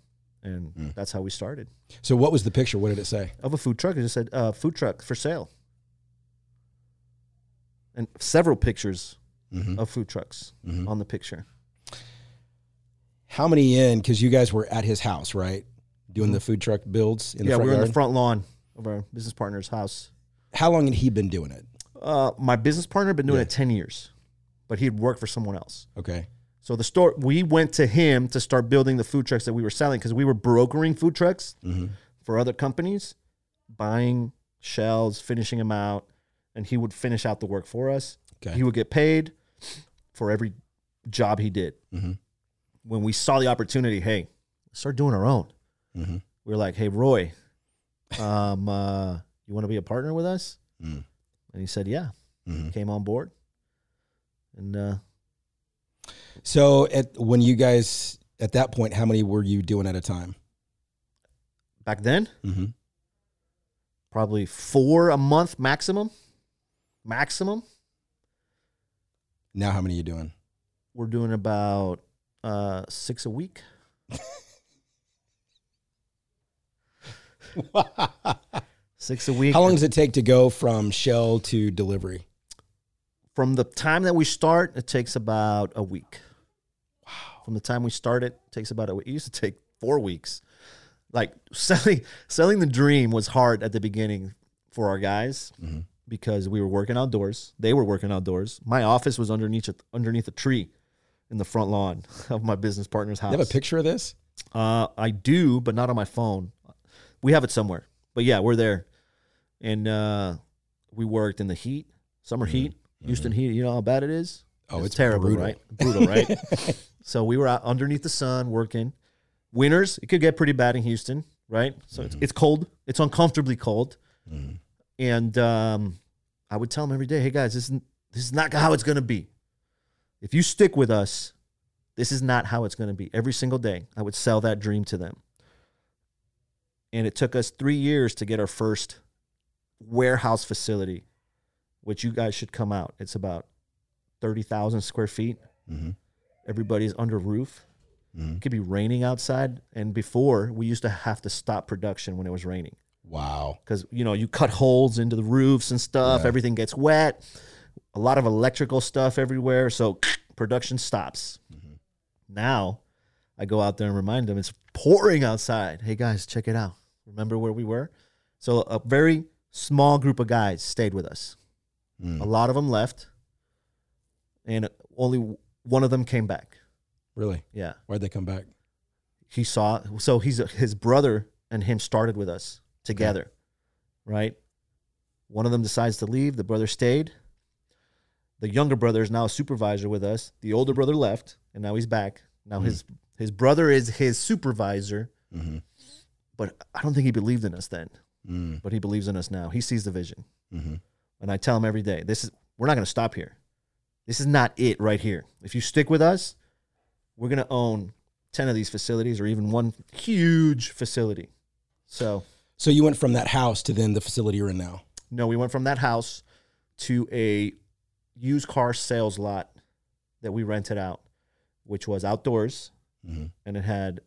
And Mm. that's how we started. So what was the picture? What did it say? Of a food truck, it just said uh, food truck for sale. And several pictures Mhm. of food trucks Mhm. on the picture. How many in? Because you guys were at his house, right? Doing the food truck builds in the yeah, front we were in yard. the front lawn of our business partner's house. How long had he been doing it? Uh, my business partner had been doing Yeah. it 10 years, but he'd worked for someone else. Okay. So the store, we went to him to start building the food trucks that we were selling because we were brokering food trucks Mhm. for other companies, buying shells, finishing them out, and he would finish out the work for us. Okay. He would get paid for every job he did. Mhm. When we saw the opportunity, hey, let's start doing our own. Mhm. We were like, hey, Roy, um, uh, you want to be a partner with us? Mm. And he said, yeah. Mhm. Came on board. And uh, So at when you guys at that point, how many were you doing at a time? back then, Mm-hmm. probably four a month maximum. Maximum. Now how many are you doing? We're doing about uh, six a week. Six a week. How long does it take to go from shell to delivery? From the time that we start, it takes about a week. Wow. From the time we start it, it takes about a week. It used to take four weeks. Like selling selling the dream was hard at the beginning for our guys Mhm. because we were working outdoors. They were working outdoors. My office was underneath a, underneath a tree in the front lawn of my business partner's house. You have a picture of this? Uh, I do, but not on my phone. We have it somewhere. But yeah, we're there, and uh, we worked in the heat, summer heat, Houston heat. You know how bad it is. Oh, it's terrible, brutal. right? Brutal, right? so we were out underneath the sun working. Winters, it could get pretty bad in Houston, right? So it's, it's cold. It's uncomfortably cold, Mhm. and um, I would tell them every day, "Hey guys, this is this is not how it's gonna be. If you stick with us, this is not how it's gonna be." Every single day, I would sell that dream to them, and it took us three years to get our first warehouse facility, which you guys should come out. It's about thirty thousand square feet. Mhm. Everybody's under roof. Mhm. It could be raining outside, and before we used to have to stop production when it was raining Wow. because you know you cut holes into the roofs and stuff. Yeah. Everything gets wet. A lot of electrical stuff everywhere, so production stops. Mm-hmm. Now, I go out there and remind them it's pouring outside. Hey guys, check it out. Remember where we were? So a very small group of guys stayed with us. Mm. A lot of them left, and only one of them came back. Really? Yeah Why'd they come back? he saw so he's his brother and him started with us together right one of them decides to leave the brother stayed the younger brother is now a supervisor with us the older brother left and now he's back now his his brother is his supervisor Mm-hmm. but i don't think he believed in us then Mm. but he believes in us now he sees the vision Mm-hmm. and i tell him every day this is we're not going to stop here this is not it right here if you stick with us we're going to own 10 of these facilities or even one huge facility so So you went from that house to then the facility you're in now. no we went from that house to a used car sales lot that we rented out which was outdoors Mm-hmm. and it had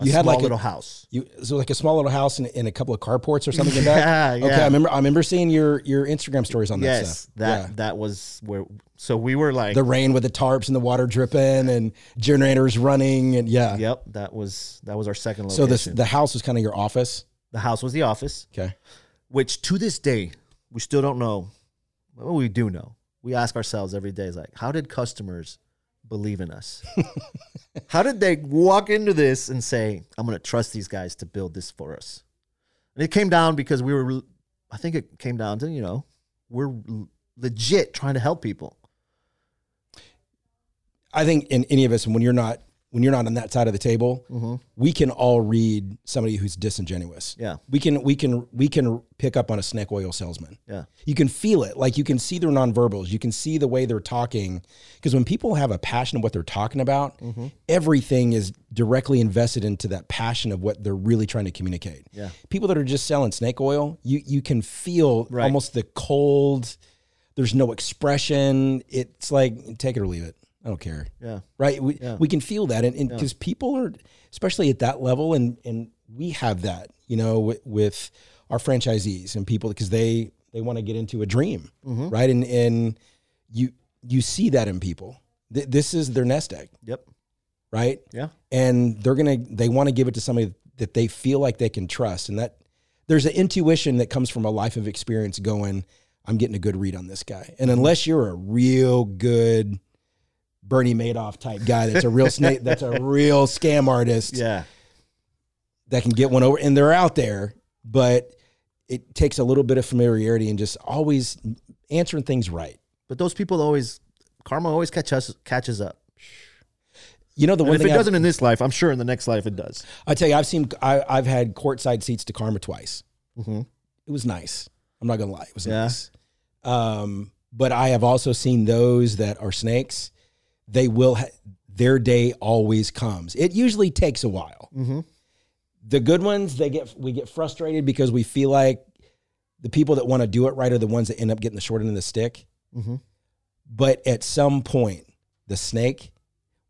A You had small like a- little house. You so like a small little house in, and a couple of carports or something in back. Yeah, Okay, yeah. I remember. I remember seeing your your Instagram stories on that Yes, stuff. that Yeah. that was where. So we were like, the rain with the tarps and the water dripping and generators running and yeah. yep, that was that was our second location. So this the house was kind of your office. the house was the office, Okay. which to this day we still don't know. Well, we do know. We ask ourselves every day, is like, how did customers believe in us? how did they walk into this and say, "I'm going to trust these guys to build this for us"? And it came down because we were. I think it came down to you know we're legit trying to help people. I think in any of us, when you're not when you're not on that side of the table, Mm-hmm. we can all read somebody who's disingenuous. Yeah, We can we can we can pick up on a snake oil salesman. yeah, You can feel it. Like you can see their nonverbals. You can see the way they're talking. Because when people have a passion of what they're talking about, Mm-hmm. everything is directly invested into that passion of what they're really trying to communicate. Yeah. People that are just selling snake oil, you you can feel Right. almost the cold. There's no expression. It's like take it or leave it. I don't care yeah. right? We, Yeah. we can feel that, and because people are, especially at that level, and and we have that, you know, with, with our franchisees and people because they they want to get into a dream, Mm-hmm. right? And and you you see that in people. Th- this is their nest egg, Yep. right? Yeah. And they're gonna they want to give it to somebody that they feel like they can trust, and that there's an intuition that comes from a life of experience. Going, I'm getting a good read on this guy, and unless you're a real good Bernie Madoff type guy that's a real snake, that's a real scam artist Yeah. that can get one over, and they're out there, but it takes a little bit of familiarity and just always answering things right. But those people always, karma always catch us, catches up. You know, the And one if it I've- doesn't in this life, I'm sure in the next life it does. I tell you, I've seen, I, I've had courtside seats to Karma twice. Mm-hmm. It was nice. I'm not gonna lie, it was Yeah. nice. Um, but I have also seen those that are snakes. They will. Ha- their day always comes. It usually takes a while. Mm-hmm. The good ones, they get we get frustrated because we feel like the people that want to do it right are the ones that end up getting the short end of the stick. Mm-hmm. But at some point, the snake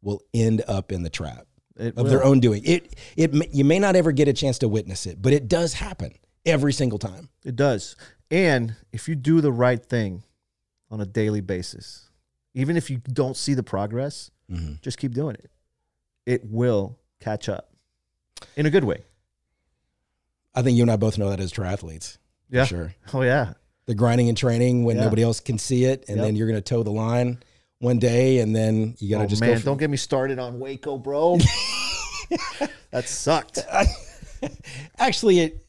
will end up in the trap It of will. their own doing. It it you may not ever get a chance to witness it, but it does happen every single time. It does. And if you do the right thing on a daily basis, even if you don't see the progress, Mhm. just keep doing it. It will catch up in a good way. I think you and I both know that as triathletes. Yeah. sure. Oh, yeah. The grinding and training when Yeah. nobody else can see it, and Yep. then you're going to toe the line one day, and then you got to oh, just man, go. Don't get me started on Waco, bro. that sucked. Actually, it,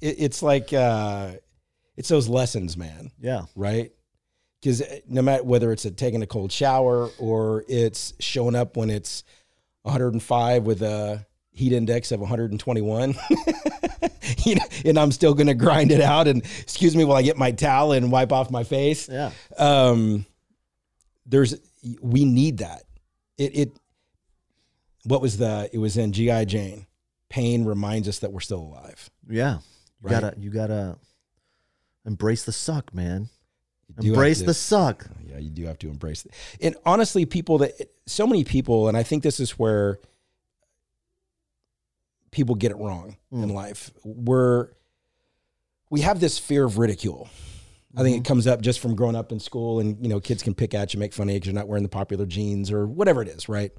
it it's like uh, it's those lessons, man. Yeah. right? Because no matter whether it's a taking a cold shower or it's showing up when it's 105 with a heat index of 121, you know, and I'm still going to grind it out. And excuse me while I get my towel and wipe off my face. Yeah. Um, there's we need that. It it what was the it was in GI Jane. Pain reminds us that we're still alive. Yeah. You Right. gotta you gotta embrace the suck, man. You do have Embrace to- the suck. Yeah, you do have to embrace it. And honestly, people that so many people, and I think this is where people get it wrong in Mm. life. We're we have this fear of ridicule. I think it comes up just from growing up in school, and you know, kids can pick at you, make fun of you because you're not wearing the popular jeans or whatever it is, right?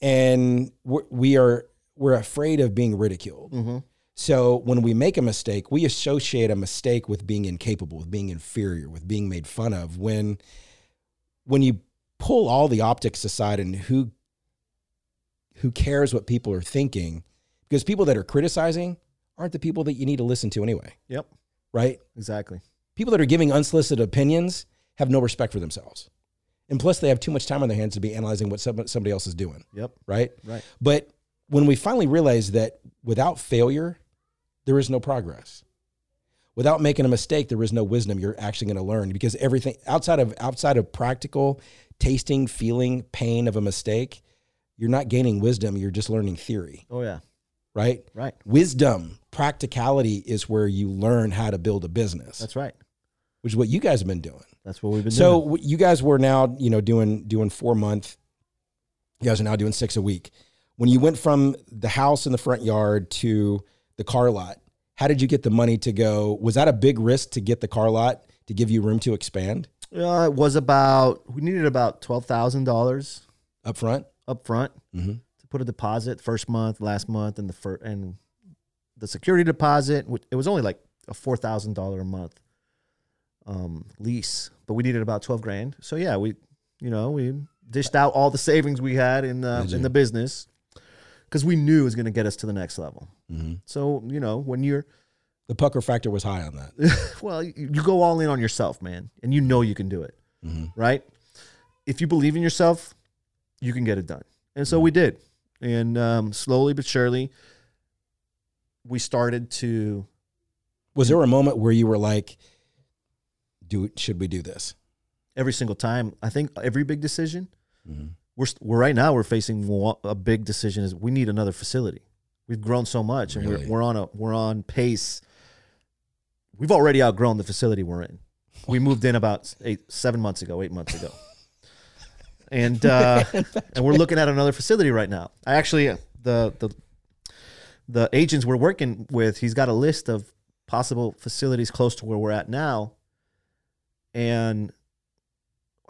And we're, we are we're afraid of being ridiculed. Mm-hmm. So when we make a mistake, we associate a mistake with being incapable, with being inferior, with being made fun of. When when you pull all the optics aside and who who cares what people are thinking, because people that are criticizing aren't the people that you need to listen to anyway, Yep. right? Exactly. People that are giving unsolicited opinions have no respect for themselves. And plus they have too much time on their hands to be analyzing what somebody else is doing, Yep. right? Right. But when we finally realize that without failure, there is no progress. Without making a mistake, there is no wisdom you're actually going to learn because everything outside of outside of practical tasting, feeling pain of a mistake, you're not gaining wisdom, you're just learning theory, Oh yeah. right? Right. Wisdom, practicality is where you learn how to build a business, That's right. which is what you guys have been doing. That's what we've been So doing. So you guys were now, you know, doing doing four month. You guys are now doing six a week. when you went from the house in the front yard to the car lot, how did you get the money to go? Was that a big risk to get the car lot to give you room to expand Uh, it was about we needed about twelve thousand dollars up front? up front Mhm. to put a deposit first month, last month, and the first and the security deposit. It was only like a four thousand dollar a month um, lease, but we needed about twelve grand. So yeah, we you know we dished out all the savings we had in the in the business because we knew it was going to get us to the next level. Mm-hmm. So you know when you're The pucker factor was high on that. well, you, go all in on yourself, man, and you know you can do it, Mhm. right? If you believe in yourself, you can get it done, and so we did. And um, slowly but surely, we started to. Was there a moment where you were like, "Do should we do this?" Every single time, I think every big decision, Mhm. We're, we're right now we're facing a big decision is we need another facility. We've grown so much, and Really? we're, we're on a we're on pace. We've already outgrown the facility we're in. We moved in about eight seven months ago, eight months ago, and uh, and we're looking at another facility right now. I actually the the the agents we're working with, he's got a list of possible facilities close to where we're at now, and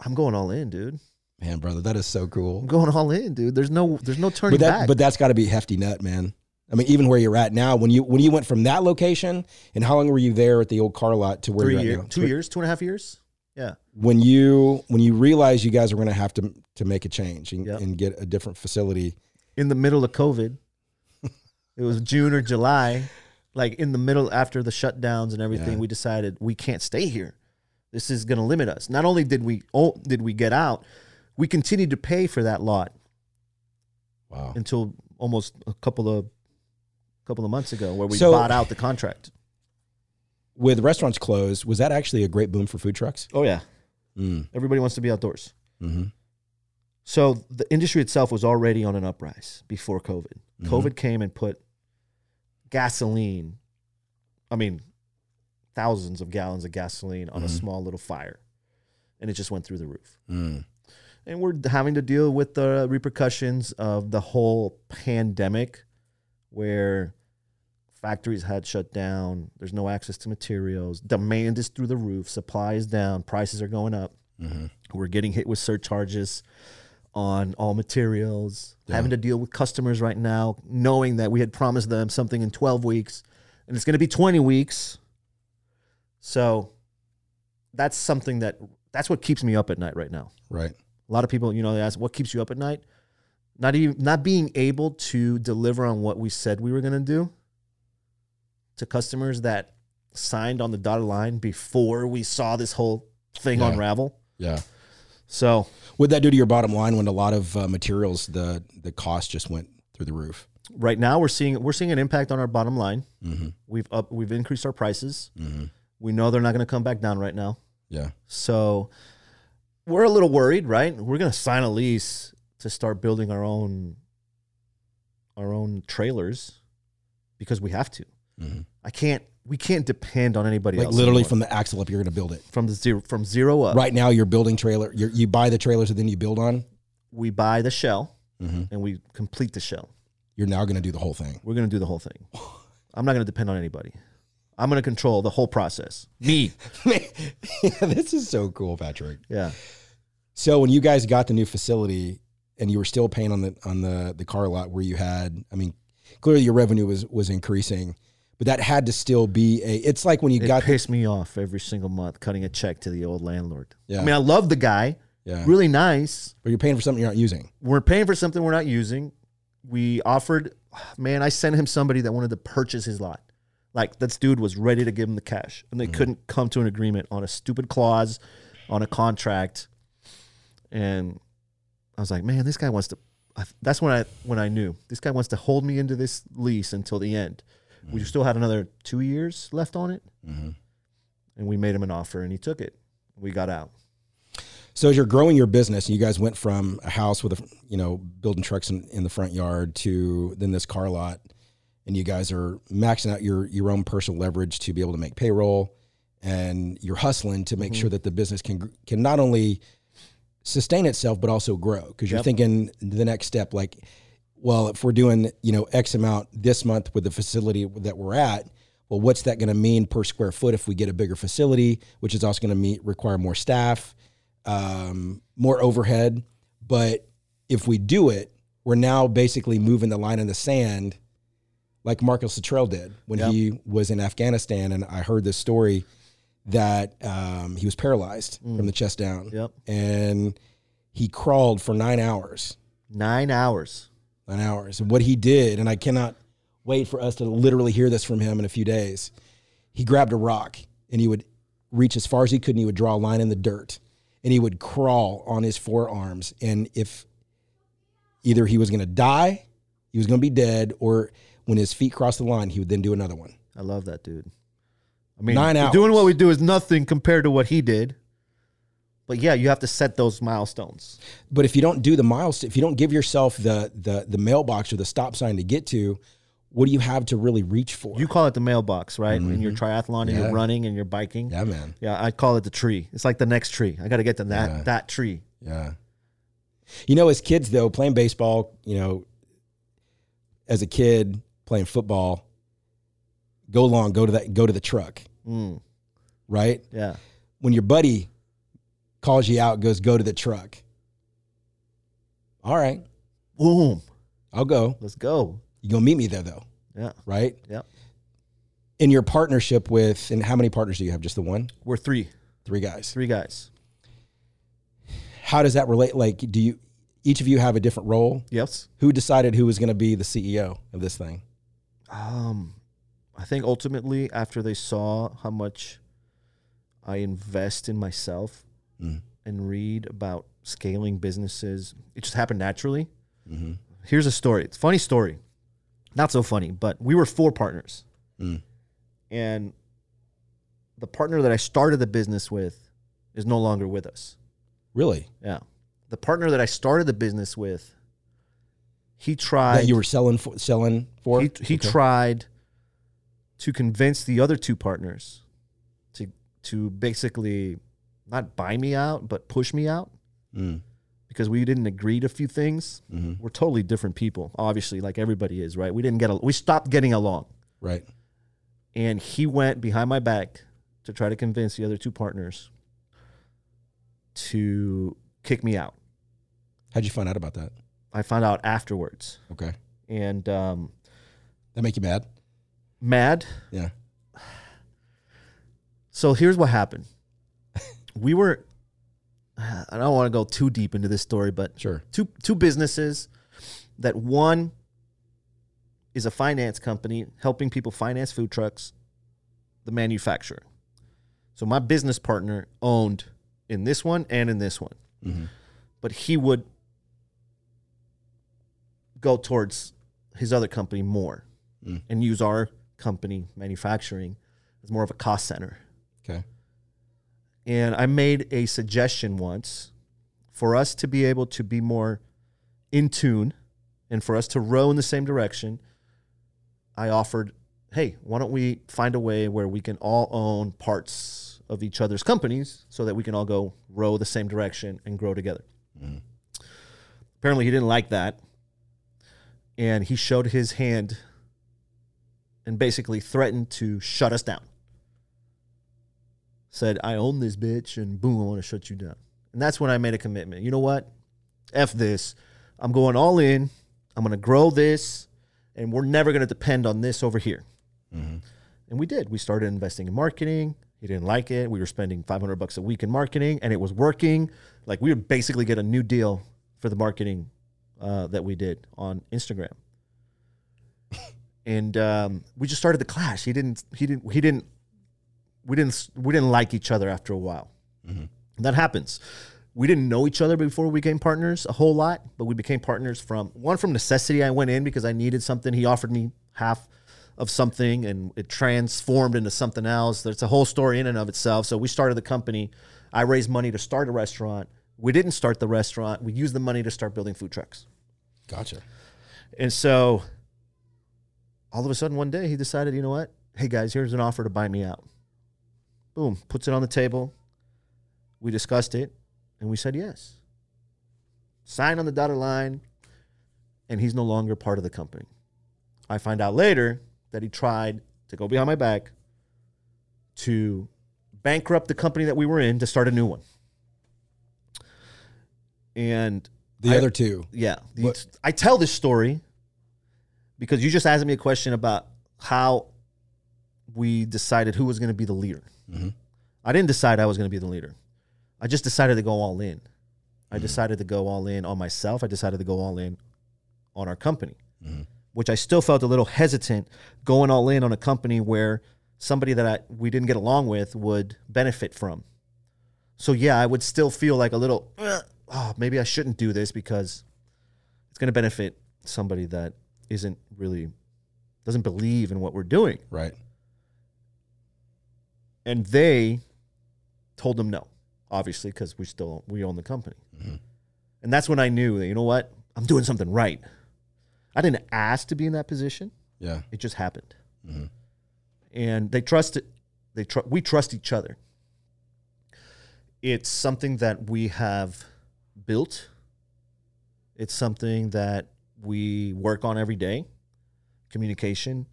I'm going all in, dude. Man, brother, that is so I'm cool. going all in, dude. There's no there's no turning But that, back. but that's got to be a hefty nut, man. I mean, even where you're at now, when you when you went from that location, and how long were you there at the old car lot to where three you're at years, now? two Three- years, two and a half years. Yeah, When you when you realized you guys were going to have to to make a change and, Yep. and get a different facility, in the middle of COVID. it was June or July, like in the middle after the shutdowns and everything. Yeah. We decided we can't stay here. This is going to limit us. Not only did we oh, did we get out, we continued to pay for that lot wow, until almost a couple of couple of months ago, where we So- bought out the contract. with restaurants closed, was that actually a great boom for food trucks? Oh yeah, Mm, everybody wants to be outdoors. hmm So the industry itself was already on an uprise before COVID. Mhm. COVID came and put gasoline, I mean, thousands of gallons of gasoline on a Mhm. small little fire. And it just went through the roof. Mm. And we're having to deal with the repercussions of the whole pandemic where factories had shut down, there's no access to materials, demand is through the roof, supply is down, prices are going up. hmm We're getting hit with surcharges on all materials, Yeah. having to deal with customers right now, knowing that we had promised them something in 12 weeks and it's going to be 20 weeks. So that's something that that's what keeps me up at night right now. Right. A lot of people, you know, they ask what keeps you up at night? Not even not being able to deliver on what we said we were going to do to customers that signed on the dotted line before we saw this whole thing Yeah. unravel. Yeah. So What that do to your bottom line when a lot of uh, materials the the cost just went through the roof? right now we're seeing we're seeing an impact on our bottom line. hmm We've up we've increased our prices. hmm We know they're not going to come back down right now. Yeah. So we're a little worried, right? We're going to sign a lease to start building our own our own trailers because we have to. hmm I can't we can't depend on anybody Like else. literally anymore. from the axle up, you're going to build it. from the zero from zero up. Right now, you're building trailer. You're, you buy the trailers and then you build on. We buy the shell hmm and we complete the shell. You're now going to do the whole thing. We're going to do the whole thing. I'm not going to depend on anybody. I'm going to control the whole process. Me. yeah, this is so cool, Patrick. Yeah. So when you guys got the new facility and you were still paying on the on the the car lot where you had, I mean, clearly your revenue was was increasing, but that had to still be a. It's like when you It got the, pissed me off every single month cutting a check to the old landlord. Yeah. I mean, I love the guy. yeah, Really nice. but you're paying for something you're not using. We're paying for something we're not using. We offered, man, I sent him somebody that wanted to purchase his lot. Like this dude was ready to give him the cash, and they couldn't come to an agreement on a stupid clause on a contract. And I was like, man, this guy wants to. I- That's when I when I knew this guy wants to hold me into this lease until the end. We still had another two years left on it, Mm-hmm. and we made him an offer, and he took it. We got out. So as you're growing your business, and you guys went from a house with a you know building trucks in, in the front yard to then this car lot, and you guys are maxing out your your own personal leverage to be able to make payroll, and you're hustling to make Mm-hmm. sure that the business can can not only sustain itself but also grow because you're Yep. thinking the next step like well, if we're doing, you know, X amount this month with the facility that we're at, well, what's that going to mean per square foot if we get a bigger facility, which is also going to meet require more staff, um, more overhead. But if we do it, we're now basically moving the line in the sand, like Marcus Luttrell did when Yep. he was in Afghanistan. And I heard this story that um, he was paralyzed from the chest down, Yep. and he crawled for nine hours Nine hours. nine hours. And what he did, and I cannot wait for us to literally hear this from him in a few days. He grabbed a rock and he would reach as far as he could and he would draw a line in the dirt and he would crawl on his forearms. And if either he was going to die, he was going to be dead, or when his feet crossed the line, he would then do another one. I love that dude. I mean, Nine doing what we do is nothing compared to what he did. But yeah, you have to set those milestones. But if you don't do the miles, if you don't give yourself the the the mailbox or the stop sign to get to, what do you have to really reach for? You call it the mailbox, right? In your triathlon and Mm-hmm. Yeah. you're running and you're biking. yeah, man. Yeah, I call it the tree. It's like the next tree. I got to get to that Yeah. that tree. Yeah. You know, as kids though, playing baseball, you know, as a kid playing football, go long, go to that, go to the truck, Mm, right? yeah. When your buddy calls you out, goes, go to the truck. All right, Boom. I'll go. Let's go. You gonna meet me there though, Yeah. right? Yep. In your partnership with, and how many partners do you have? Just the one, We're three. three guys. Three guys. How does that relate? Like, do you each of you have a different role? Yes. Who decided who was going to be the CEO of this thing? Um, I think ultimately after they saw how much I invest in myself Mm. and read about scaling businesses, it just happened naturally. Mm-hmm. Here's a story. It's a funny story. Not so funny, but we were four partners. Mm. And the partner that I started the business with is no longer with us. Really? Yeah. The partner that I started the business with, he tried that you were selling for, selling for? he, he Okay. tried to convince the other two partners to to basically not buy me out but push me out Mm, because we didn't agree to a few things mhm. we're totally different people obviously like everybody is right we didn't get a, we stopped getting along Right. and he went behind my back to try to convince the other two partners to kick me out How'd you find out about that? I found out afterwards Okay. and um, That make you mad? mad Yeah. So here's what happened. We were I don't want to go too deep into this story, but Sure. two two businesses that one is a finance company helping people finance food trucks, the manufacturer. So my business partner owned in this one and in this one. Mhm. But he would go towards his other company more Mm. and use our company manufacturing as more of a cost center. Okay. And I made a suggestion once for us to be able to be more in tune and for us to row in the same direction. I offered, hey, why don't we find a way where we can all own parts of each other's companies so that we can all go row the same direction and grow together? Mhm. Apparently, he didn't like that. And he showed his hand and basically threatened to shut us down said, I own this bitch, and boom, I want to shut you down. And that's when I made a commitment. You know what? F this. I'm going all in. I'm going to grow this, and we're never going to depend on this over here. Mhm. And we did. We started investing in marketing. He didn't like it. We were spending 500 bucks a week in marketing, and it was working. Like we would basically get a new deal for the marketing uh, that we did on Instagram. and um, we just started the clash. He didn't. He didn't. He didn't. We didn't. We didn't like each other after a while. Mhm. That happens. We didn't know each other before we became partners a whole lot, but we became partners from one from necessity. I went in because I needed something. He offered me half of something, and it transformed into something else. There's a whole story in and of itself. So we started the company. I raised money to start a restaurant. We didn't start the restaurant. We used the money to start building food trucks. Gotcha. And so all of a sudden one day he decided, you know what? Hey guys, here's an offer to buy me out. Boom, puts it on the table. We discussed it and we said yes. Sign on the dotted line. and he's no longer part of the company. I find out later that he tried to go behind my back to bankrupt the company that we were in to start a new one. And The I- other two. yeah, What- I tell this story because you just asked me a question about how we decided who was going to be the leader. Mhm. I didn't decide I was going to be the leader. I just decided to go all in. I decided to go all in on myself. I decided to go all in on our company, Mhm. which I still felt a little hesitant going all in on a company where somebody that I, we didn't get along with would benefit from. So yeah, I would still feel like a little, "Ugh, oh, maybe I shouldn't do this because it's going to benefit somebody that isn't really doesn't believe in what we're doing. Right. And they told them no, obviously, because we still we own the company. Mhm. And that's when I knew that you know what, I'm doing something right. I didn't ask to be in that position; Yeah. it just happened. Mhm. And they trusted. They tr- we trust each other. It's something that we have built. It's something that we work on every day. Communication.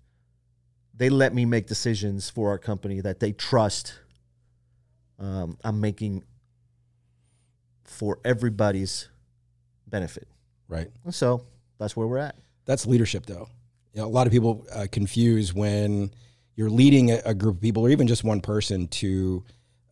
They let me make decisions for our company that they trust. Um, I'm making for everybody's benefit. Right. And so that's where we're at. That's leadership, though. You know, a lot of people uh, confuse when you're leading a, a group of people, or even just one person, to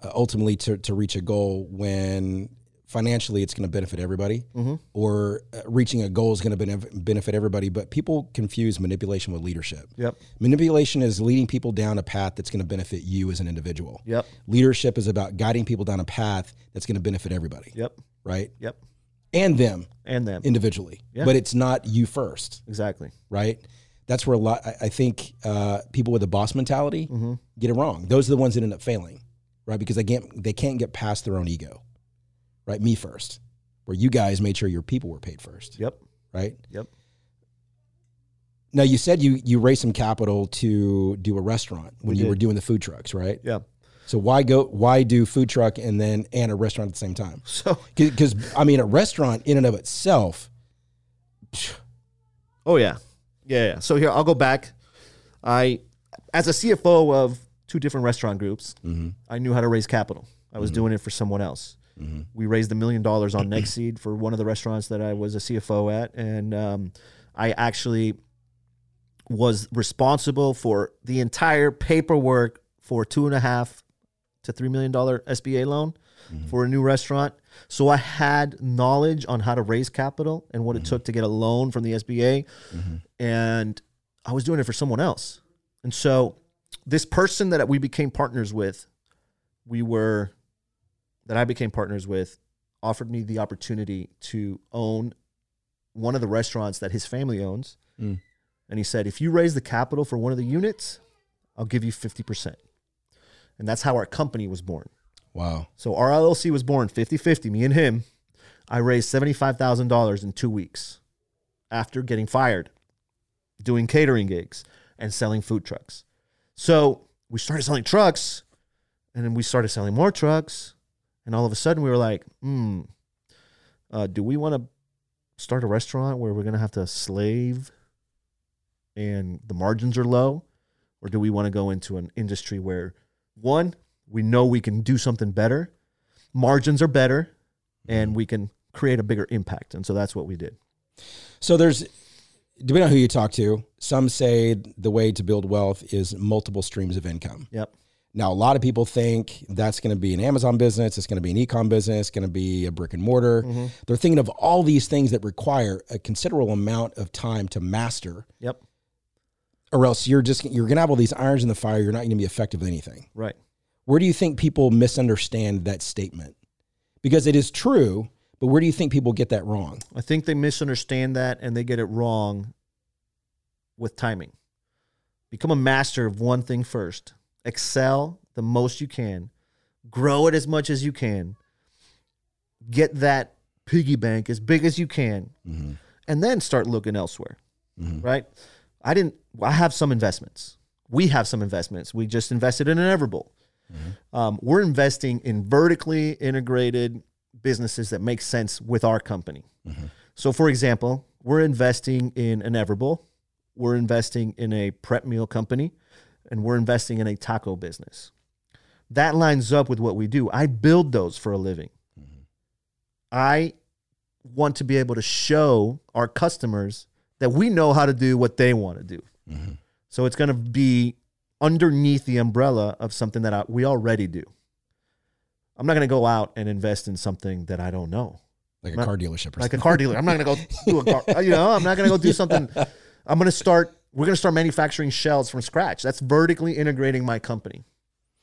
uh, ultimately to, to reach a goal. When financially, it's going to benefit everybody, Mhm. or uh, reaching a goal is going to benefit everybody. But people confuse manipulation with leadership. Yep. Manipulation is leading people down a path that's going to benefit you as an individual. Yep. Leadership is about guiding people down a path that's going to benefit everybody, Yep. right? Yep. And them And them. individually. Yeah. But it's not you first exactly. right? That's where a lot. I- I think uh, people with a boss mentality Mhm. get it wrong. Those are the ones that end up failing, right? Because they can't they can't get past their own ego, right? Me first, where you guys made sure your people were paid first, Yep. right? Yep. Now you said you you raised some capital to do a restaurant when We you did. were doing the food trucks, right? Yeah. So why go? Why do food truck and then and a restaurant at the same time? So, Because I mean, a restaurant in and of itself, oh yeah. yeah, yeah. So here I'll go back. I, as a CFO of two different restaurant groups, Mhm. I knew how to raise capital. I was doing it for someone else. Mhm. We raised a million dollars on NextSeed for one of the restaurants that I was a CFO at, and um, I actually was responsible for the entire paperwork for two and a half to three million dollar SBA loan for a new restaurant. So I had knowledge on how to raise capital and what it took to get a loan from the SBA, and I was doing it for someone else. And so this person that we became partners with, we were that I became partners with, offered me the opportunity to own one of the restaurants that his family owns. Mm. And he said, if you raise the capital for one of the units, I'll give you 50%. And that's how our company was born. wow, So our LLC was born 50 50, me and him. I raised $75,000 in two weeks after getting fired, doing catering gigs, and selling food trucks. So we started selling trucks, and then we started selling more trucks. And all of a sudden, we were like, hmm, uh, do we want to start a restaurant where we're going to have to slave and the margins are low? Or do we want to go into an industry where, one, we know we can do something better, margins are better, and we can create a bigger impact. And so that's what we did. So there's, depending on who you talk to, some say the way to build wealth is multiple streams of income. Yep. Now, a lot of people think that's going to be an Amazon business, it's going to be an e-com business, it's going to be a brick and mortar. Mm-hmm. They're thinking of all these things that require a considerable amount of time to master, Yep. or else you're just you're going to have all these irons in the fire. You're not going to be effective at anything. Right. Where do you think people misunderstand that statement? Because it is true, but where do you think people get that wrong? I think they misunderstand that and they get it wrong with timing. Become a master of one thing first. Excel the most you can. Grow it as much as you can. Get that piggy bank as big as you can. Mm-hmm. And then start looking elsewhere. Mhm. Right? I didn't I have some investments. We have some investments. We just invested in an Everbowl. Um, we're investing in vertically integrated businesses that make sense with our company. So, for example, we're investing in an Everbowl, we're investing in a prep meal company, and we're investing in a taco business. That lines up with what we do. I build those for a living. Mm-hmm. I want to be able to show our customers that we know how to do what they want to do. Mm-hmm. So it's going to be underneath the umbrella of something that I, we already do. I'm not going to go out and invest in something that I don't know Like a Not- car dealership or something. like a car dealer. I'm not gonna go do a car. You know, I'm not gonna go do something. I'm gonna start. We're gonna start manufacturing shells from scratch. That's vertically integrating my company.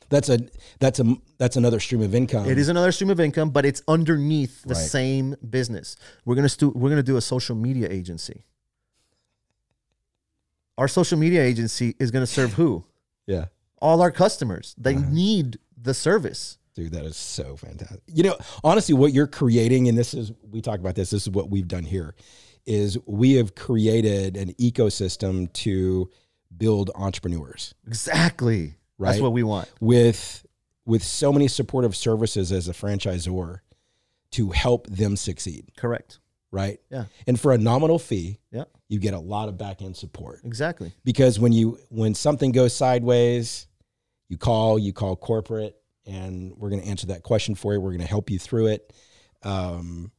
That's a that's a that's another stream of income. It is another stream of income, but it's underneath the Right. same business. We're gonna stu- We're gonna do a social media agency. Our social media agency is gonna serve who? Yeah. All our customers. They uh-huh. need the service. Dude, that is so fantastic. You know, honestly, what you're creating, and this is we talk about this, this is what we've done here, is we have created an ecosystem to build entrepreneurs Exactly. That's what we want. with with so many supportive services as a franchisor to help them succeed, Correct. right? Yeah. And for a nominal fee, Yeah. you get a lot of back end support. Exactly. because when you when something goes sideways you call you call corporate and we're going to answer that question for you we're going to help you through it um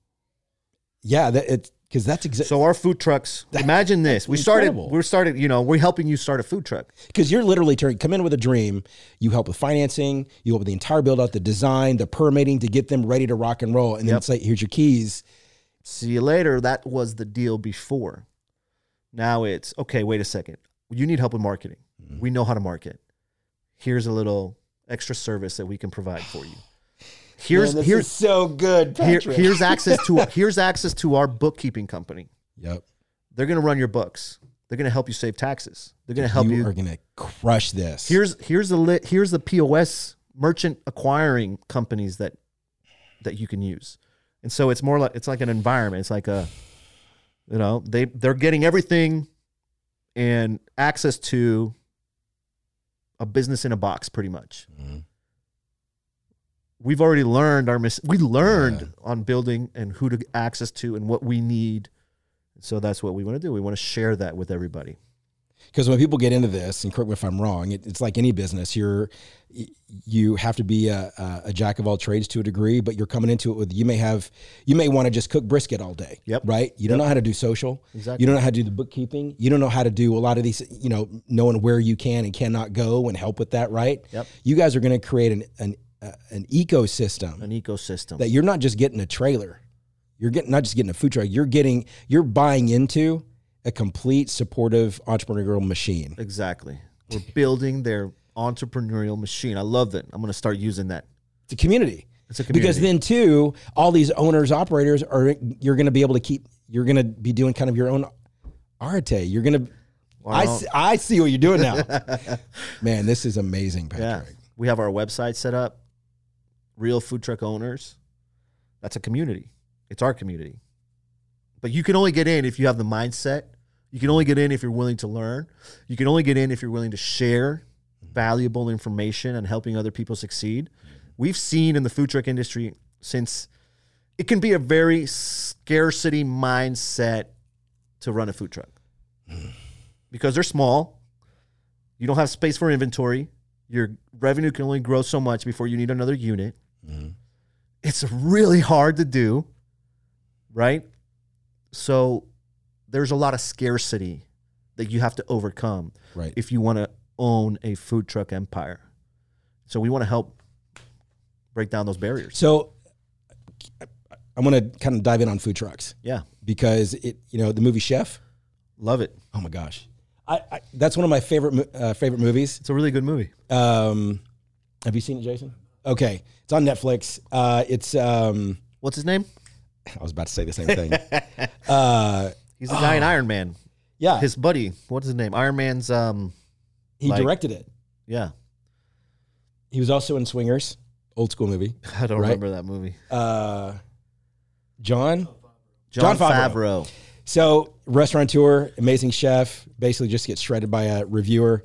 yeah that it's because that's exactly So our food trucks. Imagine this. We started. incredible. We started. You know, we're helping you start a food truck. because you're literally turning come in with a dream you help with financing you help with the entire build out the design the permitting to get them ready to rock and roll and then Yep. like here's your keys See you later. That was the deal before. Now it's okay. Wait a second. You need help with marketing. Mm-hmm. We know how to market. Here's a little extra service that we can provide for you. Here's Man, this here's is so good here, here's access to here's access to our bookkeeping company. yep They're going to run your books. They're going to help you save taxes. They're going to help you, you. are going to crush this here's here's the lit, here's the POS merchant acquiring companies that that you can use. And so it's more like it's like an environment. It's like a you know, they they're getting everything and access to a business in a box pretty much. Mhm. We've already learned our mis- we learned Yeah. on building and who to access to and what we need. So that's what we want to do. We want to share that with everybody. because when people get into this and correct me if i'm wrong it, it's like any business you're you have to be a, a, jack of all trades to a degree but you're coming into it with you may have you may want to just cook brisket all day Yep. right you don't know how to do social Exactly. you don't know how to do the bookkeeping you don't know how to do a lot of these you know knowing where you can and cannot go and help with that right Yep. you guys are going to create an an, an ecosystem An ecosystem. that you're not just getting a trailer you're getting not just getting a food truck you're getting you're buying into a complete supportive entrepreneurial machine Exactly. We're building their entrepreneurial machine. I love that. I'm going to start using that. It's a community. It's a community. Because then too, all these owners, operators are you're going to be able to keep. You're going to be doing kind of your own Arete. You're going to. I Well- see, I see what you're doing now. Man, this is amazing, Yeah. Patrick. We have our website set up. Real food truck owners. That's a community. It's our community. But you can only get in if you have the mindset. You can only get in if you're willing to learn. You can only get in if you're willing to share mm-hmm. valuable information and helping other people succeed. We've seen in the food truck industry since it can be a very scarcity mindset to run a food truck mm-hmm. because they're small. You don't have space for inventory. Your revenue can only grow so much before you need another unit. It's really hard to do, right? So there's a lot of scarcity that you have to overcome Right. if you want to own a food truck empire. So we want to help break down those barriers. So I'm going to kind of dive in on food trucks Yeah, because it, you know, the movie Chef. love it. Oh my gosh, I, I that's one of my favorite uh, favorite movies. It's a really good movie. Um, have you seen it, Jason? Okay, it's on Netflix. Uh, it's um, What's his name? I was about to say the same thing. uh, He's the guy in Iron Man. yeah, His buddy. What's his name? Iron Man's. Um. he like- directed it. Yeah. He was also in Swingers, old school movie. I don't Right. remember that movie. Uh, Jon. Jon, Jon Favreau. Favreau. So restaurateur, amazing chef, basically just gets shredded by a reviewer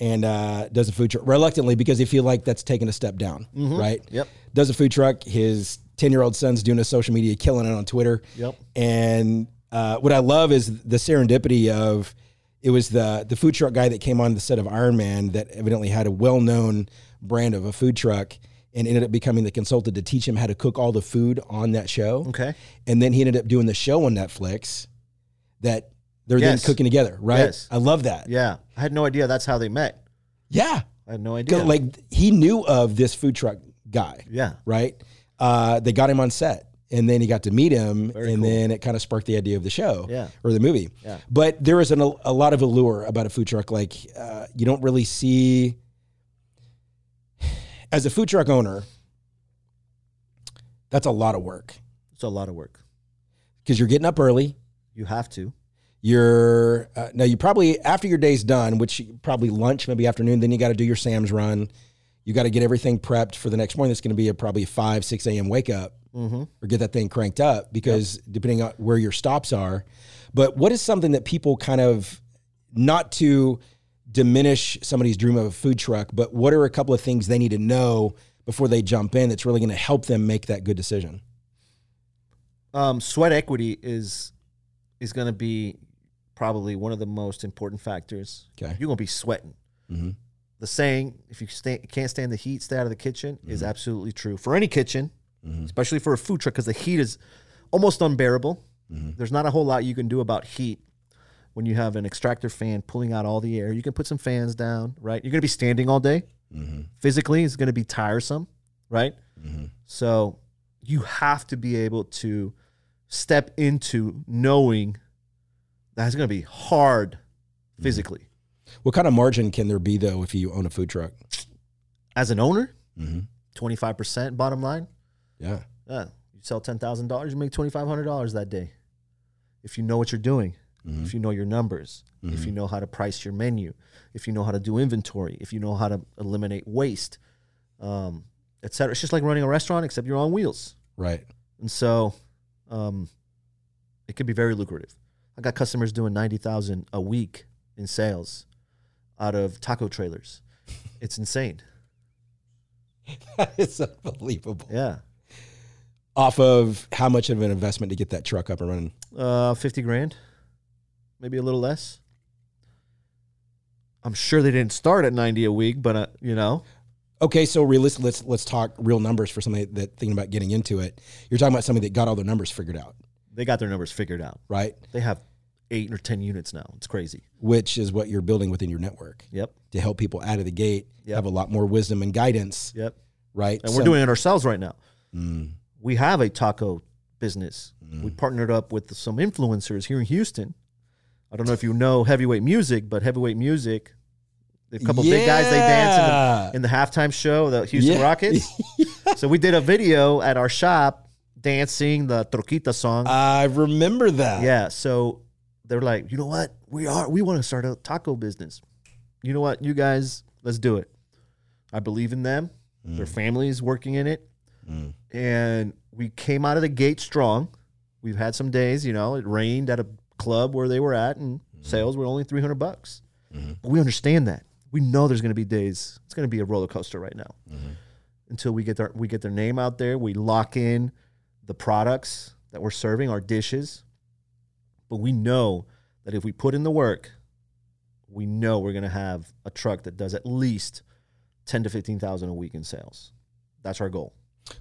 and uh, does a food truck reluctantly because they feel like that's taking a step down, right? Yep. Does a food truck. His ten year old son's doing a social media, killing it on Twitter. Yep. And uh, what I love is the serendipity of it was the the food truck guy that came on the set of Iron Man that evidently had a well known brand of a food truck and ended up becoming the consultant to teach him how to cook all the food on that show. Okay. And then he ended up doing the show on Netflix that they're Yes. then cooking together, right? Yes. I love that. Yeah. I had no idea that's how they met. Yeah. I had no idea. Like he knew of this food truck guy. yeah. right? Uh, they got him on set, and then he got to meet him, Very and cool. then it kind of sparked the idea of the show, Yeah. or the movie. Yeah. But there is an, a lot of allure about a food truck. Like uh, you don't really see as a food truck owner. That's a lot of work It's a lot of work. because you're getting up early. You have to. You're uh, now you probably after your day's done, which probably lunch, maybe afternoon. Then you got to do your Sam's run. You got to get everything prepped for the next morning. That's going to be a probably a five six a.m. wake up. Mm-hmm. or get that thing cranked up because depending on where your stops are. But what is something that people kind of not to diminish somebody's dream of a food truck, but what are a couple of things they need to know before they jump in that's really going to help them make that good decision? Um, sweat equity is is going to be probably one of the most important factors. Okay. You're going to be sweating. Mm-hmm. The saying, if you stay, can't stand the heat, stay out of the kitchen, is absolutely true for any kitchen, Mhm. especially for a food truck, because the heat is almost unbearable. Mhm. There's not a whole lot you can do about heat when you have an extractor fan pulling out all the air. You can put some fans down, right? You're going to be standing all day. Mm-hmm. Physically, it's going to be tiresome, right? Mm-hmm. So you have to be able to step into knowing that it's going to be hard physically. What kind of margin can there be though if you own a food truck? As an owner, Mm-hmm. 25% bottom line. Yeah. Yeah, you sell $10,000, you make $2,500 that day. If you know what you're doing, Mhm. if you know your numbers, if you know how to price your menu, if you know how to do inventory, if you know how to eliminate waste, um, et cetera. It's just like running a restaurant, except you're on wheels. Right. And so um, it could be very lucrative. I got customers doing 90,000 a week in sales out of taco trailers. It's insane. it's unbelievable. Yeah. Off of how much of an investment to get that truck up and running? Uh, 50 grand, maybe a little less. I'm sure they didn't start at 90 a week, but uh, you know, Okay, so realistic. Let's let's talk real numbers for somebody that thinking about getting into it. You're talking about somebody that got all their numbers figured out, they got their numbers figured out. right? They have eight or 10 units now. It's crazy. Which is what you're building within your network Yep. to help people out of the gate Yep. have a lot more wisdom and guidance, Yep. right? And we're doing it ourselves right now. Mm, we have a taco business. Mm. We partnered up with some influencers here in Houston. I don't know if you know heavyweight music, but heavyweight music, a couple big guys they dance in the, in the halftime show, the Houston Yeah. Rockets. so we did a video at our shop dancing the Troquita song. I remember that. yeah. So they're like, you know what? We are. We want to start a taco business. You know what? You guys, let's do it. I believe in them. Mm. Their family is working in it Mm. and we came out of the gate strong. We've had some days, you know, it rained at a club where they were at, and mm. sales were only three hundred bucks. But we understand that. We know there's going to be days. It's going to be a roller coaster right now mm-hmm. until we get their we get their name out there. We lock in the products that we're serving, our dishes. But we know that if we put in the work, we know we're going to have a truck that does at least ten to fifteen thousand a week in sales. That's our goal.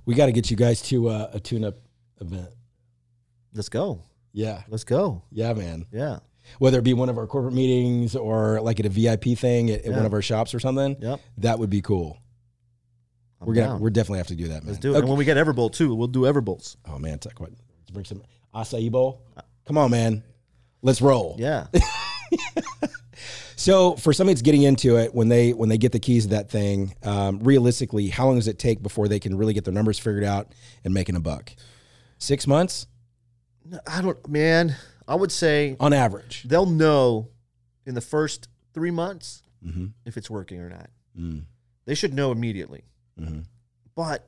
We got to get you guys to uh, a tune-up event. Let's go. Yeah, Let's go. yeah, man. Yeah. Whether it be one of our corporate meetings or like at a VIP thing at, at one of our shops or something, Yep. that would be cool. I'm we're gonna down. we're definitely have to do that, man. Let's do it. Okay. And when we get Everbowl too, we'll do Everbowls. Oh man, you what, let's bring some acai bowl. Come on, man. Let's roll. Yeah. So for somebody that's getting into it, when they when they get the keys to that thing, um, realistically, how long does it take before they can really get their numbers figured out and making a buck? Six months No, I don't, man. I would say on average. they'll know in the first three months Mm-hmm. if it's working or not. Mm, They should know immediately. Mm-hmm. But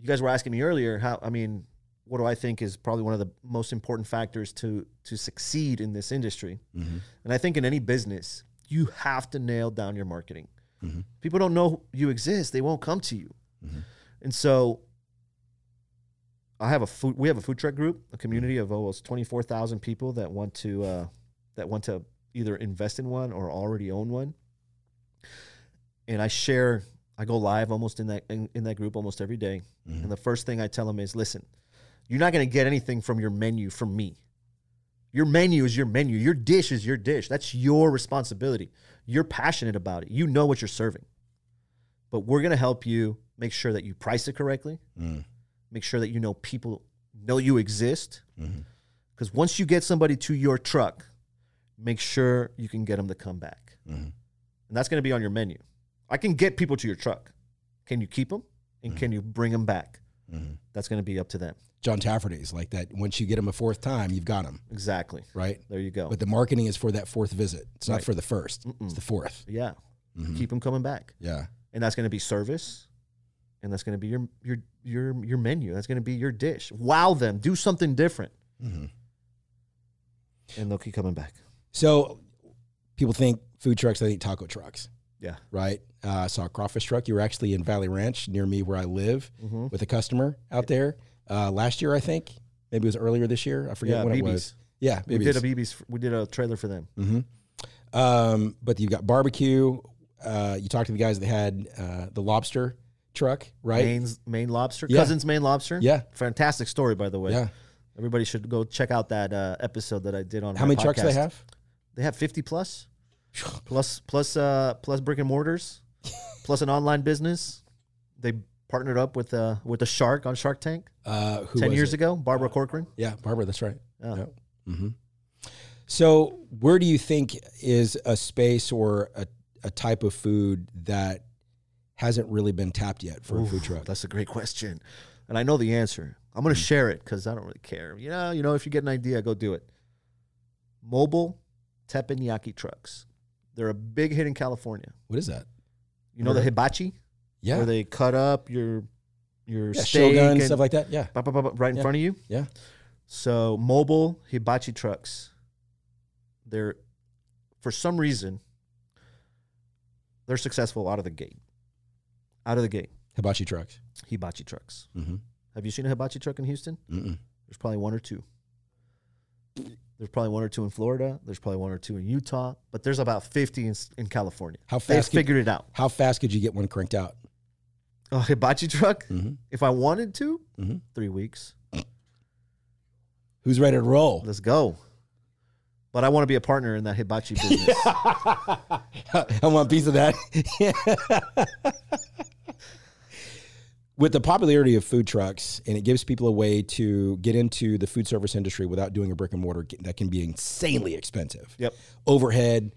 you guys were asking me earlier how, I mean, what do I think is probably one of the most important factors to to succeed in this industry? Mm-hmm. And I think in any business, you have to nail down your marketing. Mhm. People don't know you exist, they won't come to you. Mhm. And so I have a food. We have a food truck group, a community of almost twenty four thousand people that want to uh, that want to either invest in one or already own one. And I share. I go live almost in that in, in that group almost every day. Mm-hmm. And the first thing I tell them is, listen, you're not going to get anything from your menu from me. Your menu is your menu. Your dish is your dish. That's your responsibility. You're passionate about it. You know what you're serving. But we're going to help you make sure that you price it correctly. Mm. Make sure that you know people know you exist. Mm-hmm. Because once you get somebody to your truck, make sure you can get them to come back. Mm-hmm. And that's going to be on your menu. I can get people to your truck. Can you keep them? And mm-hmm. can you bring them back? Mm-hmm. That's going to be up to them. John Tafferty's like that. Once you get them a fourth time, you've got them, Exactly. right? There you go. But the marketing is for that fourth visit. It's not for the 1st It's the fourth. yeah. Mm-hmm. Keep them coming back. Yeah. and that's going to be service and that's going to be your your your your menu that's going to be your dish wow them do something different and they'll keep coming back So people think food trucks, they think taco trucks, yeah right? Uh, I saw a crawfish truck. You were actually in Valley Ranch near me where I live Mm-hmm. with a customer out there uh, last year, I think. Maybe it was earlier this year. I forget Yeah, when it was. Yeah, we did a bb's we did a trailer for them Um, but you've got barbecue. Uh, you talked to the guys that had uh, the lobster truck, right? maine's maine lobster Yeah. cousins maine lobster Yeah. fantastic story by the way Yeah. everybody should go check out that uh, episode that i did on How many trucks they have? they have 50 plus plus plus uh plus brick and mortars plus an online business they partnered up with uh with a shark on shark tank Uh, who 10 was years it? ago barbara corcoran Yeah, Barbara, that's right. Yeah. hmm So, where do you think is a space or a, a type of food that hasn't really been tapped yet for a food truck? That's a great question, and I know the answer. I'm going to share it because I don't really care. You know, you know, if you get an idea, go do it. Mobile teppanyaki trucks. They're a big hit in California. What is that? You know the hibachi, Yeah, where they cut up your your yeah steak shogun and stuff like that. Yeah, bop, bop, bop, bop, right in Yeah. front of you. yeah. So mobile hibachi trucks, they're for some reason they're successful out of the gate. Out of the gate, Hibachi trucks. hibachi trucks. Mm-hmm. Have you seen a hibachi truck in Houston? Mm-mm. There's probably one or two. There's probably one or two in Florida. There's probably one or two in Utah, but there's about 50 in, in California. How They fast? Could, figured it out. how fast could you get one cranked out? A hibachi truck, Mm-hmm. if I wanted to, Mhm. three weeks. Who's ready to roll? Let's go. But I want to be a partner in that hibachi business. I want a piece of that. With the popularity of food trucks, and it gives people a way to get into the food service industry without doing a brick and mortar that can be insanely expensive. Yep. Overhead,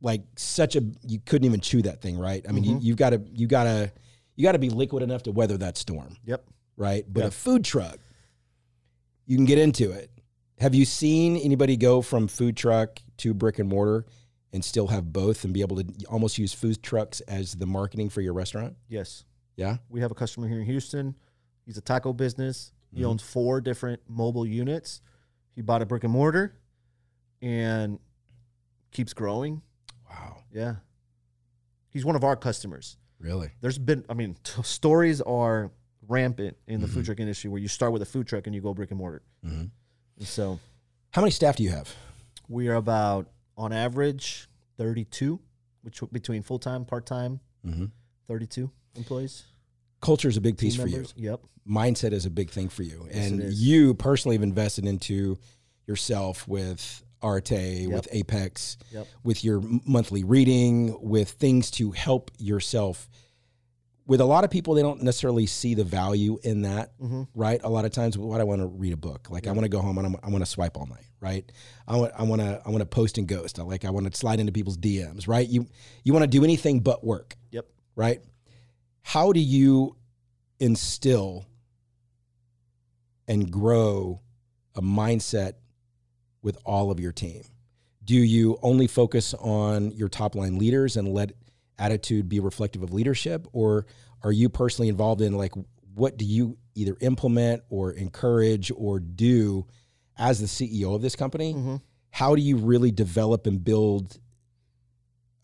like such a you couldn't even chew that thing, right? I mean, you, mm-hmm. you've got to you got to you got to be liquid enough to weather that storm, yep. right? But Yeah. a food truck, you can get into it. Have you seen anybody go from food truck to brick and mortar and still have both and be able to almost use food trucks as the marketing for your restaurant? Yes. Yeah. We have a customer here in Houston. He's a taco business. He owns four different mobile units. He bought a brick and mortar and keeps growing. Wow. Yeah. He's one of our customers. Really? There's been, I mean, t- stories are rampant in the food truck industry where you start with a food truck and you go brick and mortar. Mhm. And so How many staff do you have? we are about, on average, 32, which between full time, part time, Mm-hmm. 32 employees. Culture is a big piece team for you. Yep. Mindset is a big thing for you. Yes, and you personally have invested into yourself with Arete, with Apex, Yep. with your monthly reading, with things to help yourself. With a lot of people, they don't necessarily see the value in that, Mm-hmm. right? A lot of times, what I want to read a book, like I want to go home and I'm, I want to swipe all night, right? I want, I want to, I want to post and ghost. I like, I want to slide into people's DMs, right? You, you want to do anything but work, Yep. right? How do you instill and grow a mindset with all of your team? Do you only focus on your top line leaders and let attitude be reflective of leadership? Or are you personally involved in like what do you either implement or encourage or do as the CEO of this company? Mm-hmm. How do you really develop and build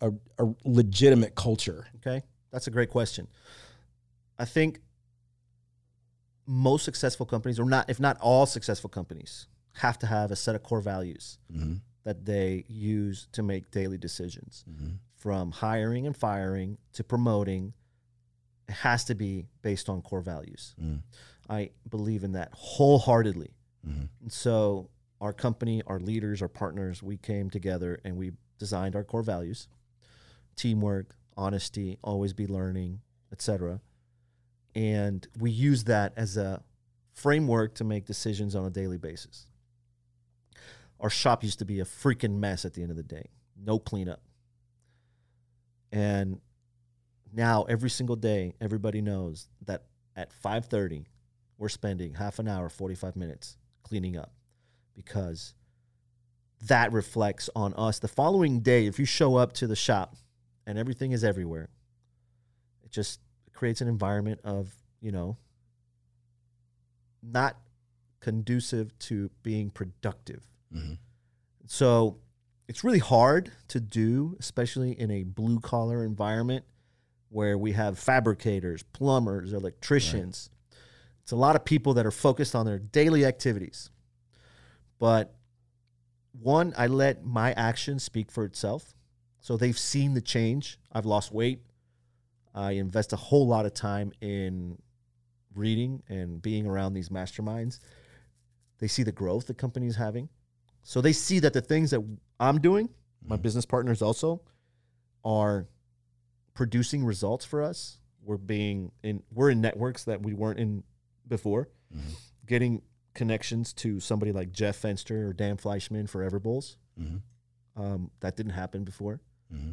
a, a legitimate culture? Okay. That's a great question. I think most successful companies, or not, if not all successful companies, have to have a set of core values mm-hmm. that they use to make daily decisions. Mm-hmm. From hiring and firing to promoting, it has to be based on core values. Mm. I believe in that wholeheartedly. Mm-hmm. And so our company, our leaders, our partners, we came together and we designed our core values: teamwork, honesty, always be learning, etc. And we use that as a framework to make decisions on a daily basis. Our shop used to be a freaking mess at the end of the day. No cleanup. And now every single day everybody knows that at 5:30 we're spending half an hour 45 minutes cleaning up because that reflects on us the following day if you show up to the shop and everything is everywhere. It just creates an environment of you know not conducive to being productive. Mm-hmm. So it's really hard to do especially in a blue collar environment where we have fabricators plumbers electricians. It's a lot of people that are focused on their daily activities. But one, I let my actions speak for itself. So they've seen the change. I've lost weight. I invest a whole lot of time in reading and being around these masterminds. They see the growth the company is having. So they see that the things that I'm doing, my mm-hmm. business partners also, are producing results for us. We're being in we're in networks that we weren't in before. Mm-hmm. Getting connections to somebody like Jeff Fenster or Dan Fleyshman for Everbowls. Mm-hmm. Um, that didn't happen before. Mm-hmm.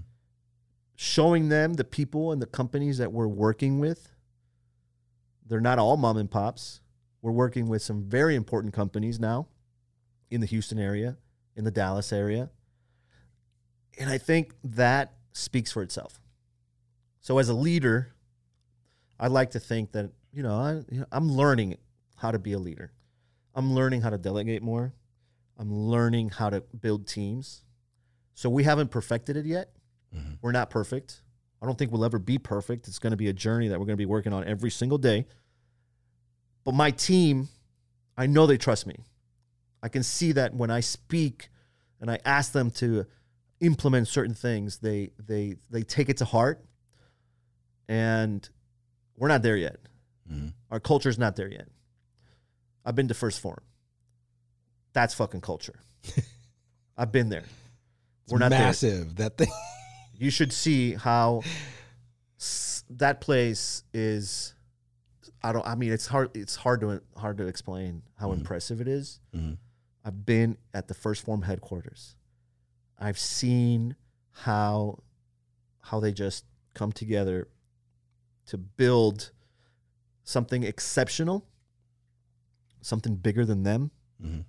Showing them the people and the companies that we're working with. They're not all mom and pops. We're working with some very important companies now in the Houston area, in the Dallas area. And I think that speaks for itself. So as a leader, I like to think that, you know, I, you know, I'm learning how to be a leader. I'm learning how to delegate more. I'm learning how to build teams. So we haven't perfected it yet. Mm-hmm. We're not perfect. I don't think we'll ever be perfect. It's going to be a journey that we're going to be working on every single day. But my team, I know they trust me. I can see that when I speak and I ask them to implement certain things, they they they take it to heart. And we're not there yet. Mm-hmm. Our culture's not there yet. I've been to First Form. That's fucking culture. I've been there. We're not there. massive. That thing. You should see how s- that place is. I don't. I mean, it's hard. It's hard to hard to explain how mm-hmm. impressive it is. Mm-hmm. I've been at the First Form headquarters. I've seen how how they just come together to build something exceptional, something bigger than them. Mm-hmm.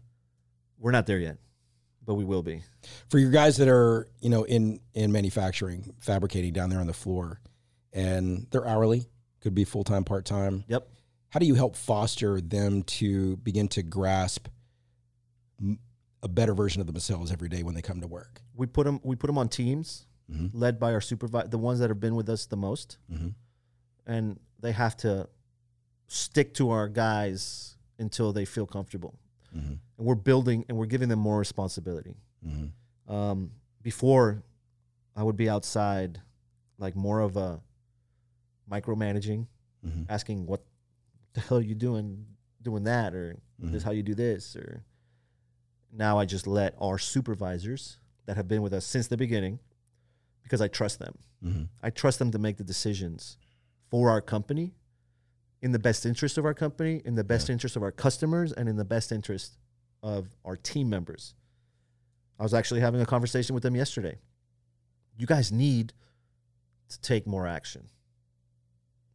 We're not there yet, but we will be. for your guys that are you know in in manufacturing fabricating down there on the floor and they're hourly could be full-time part-time. Yep. how do you help foster them to begin to grasp a better version of themselves every day when they come to work? We put them we put them on teams mm-hmm. led by our supervisor the ones that have been with us the most. Mm-hmm. And they have to stick to our guys until they feel comfortable mm-hmm. And we're building and we're giving them more responsibility. Mm-hmm. Um, before i would be outside like more of a micromanaging mm-hmm. asking what the hell are you doing doing that or this is how you do this or now I just let our supervisors that have been with us since the beginning because I trust them. I trust them to make the decisions for our company in the best interest of our company, in the best interest of our customers, and in the best interest of our team members. I was actually having a conversation with them yesterday. You guys need to take more action.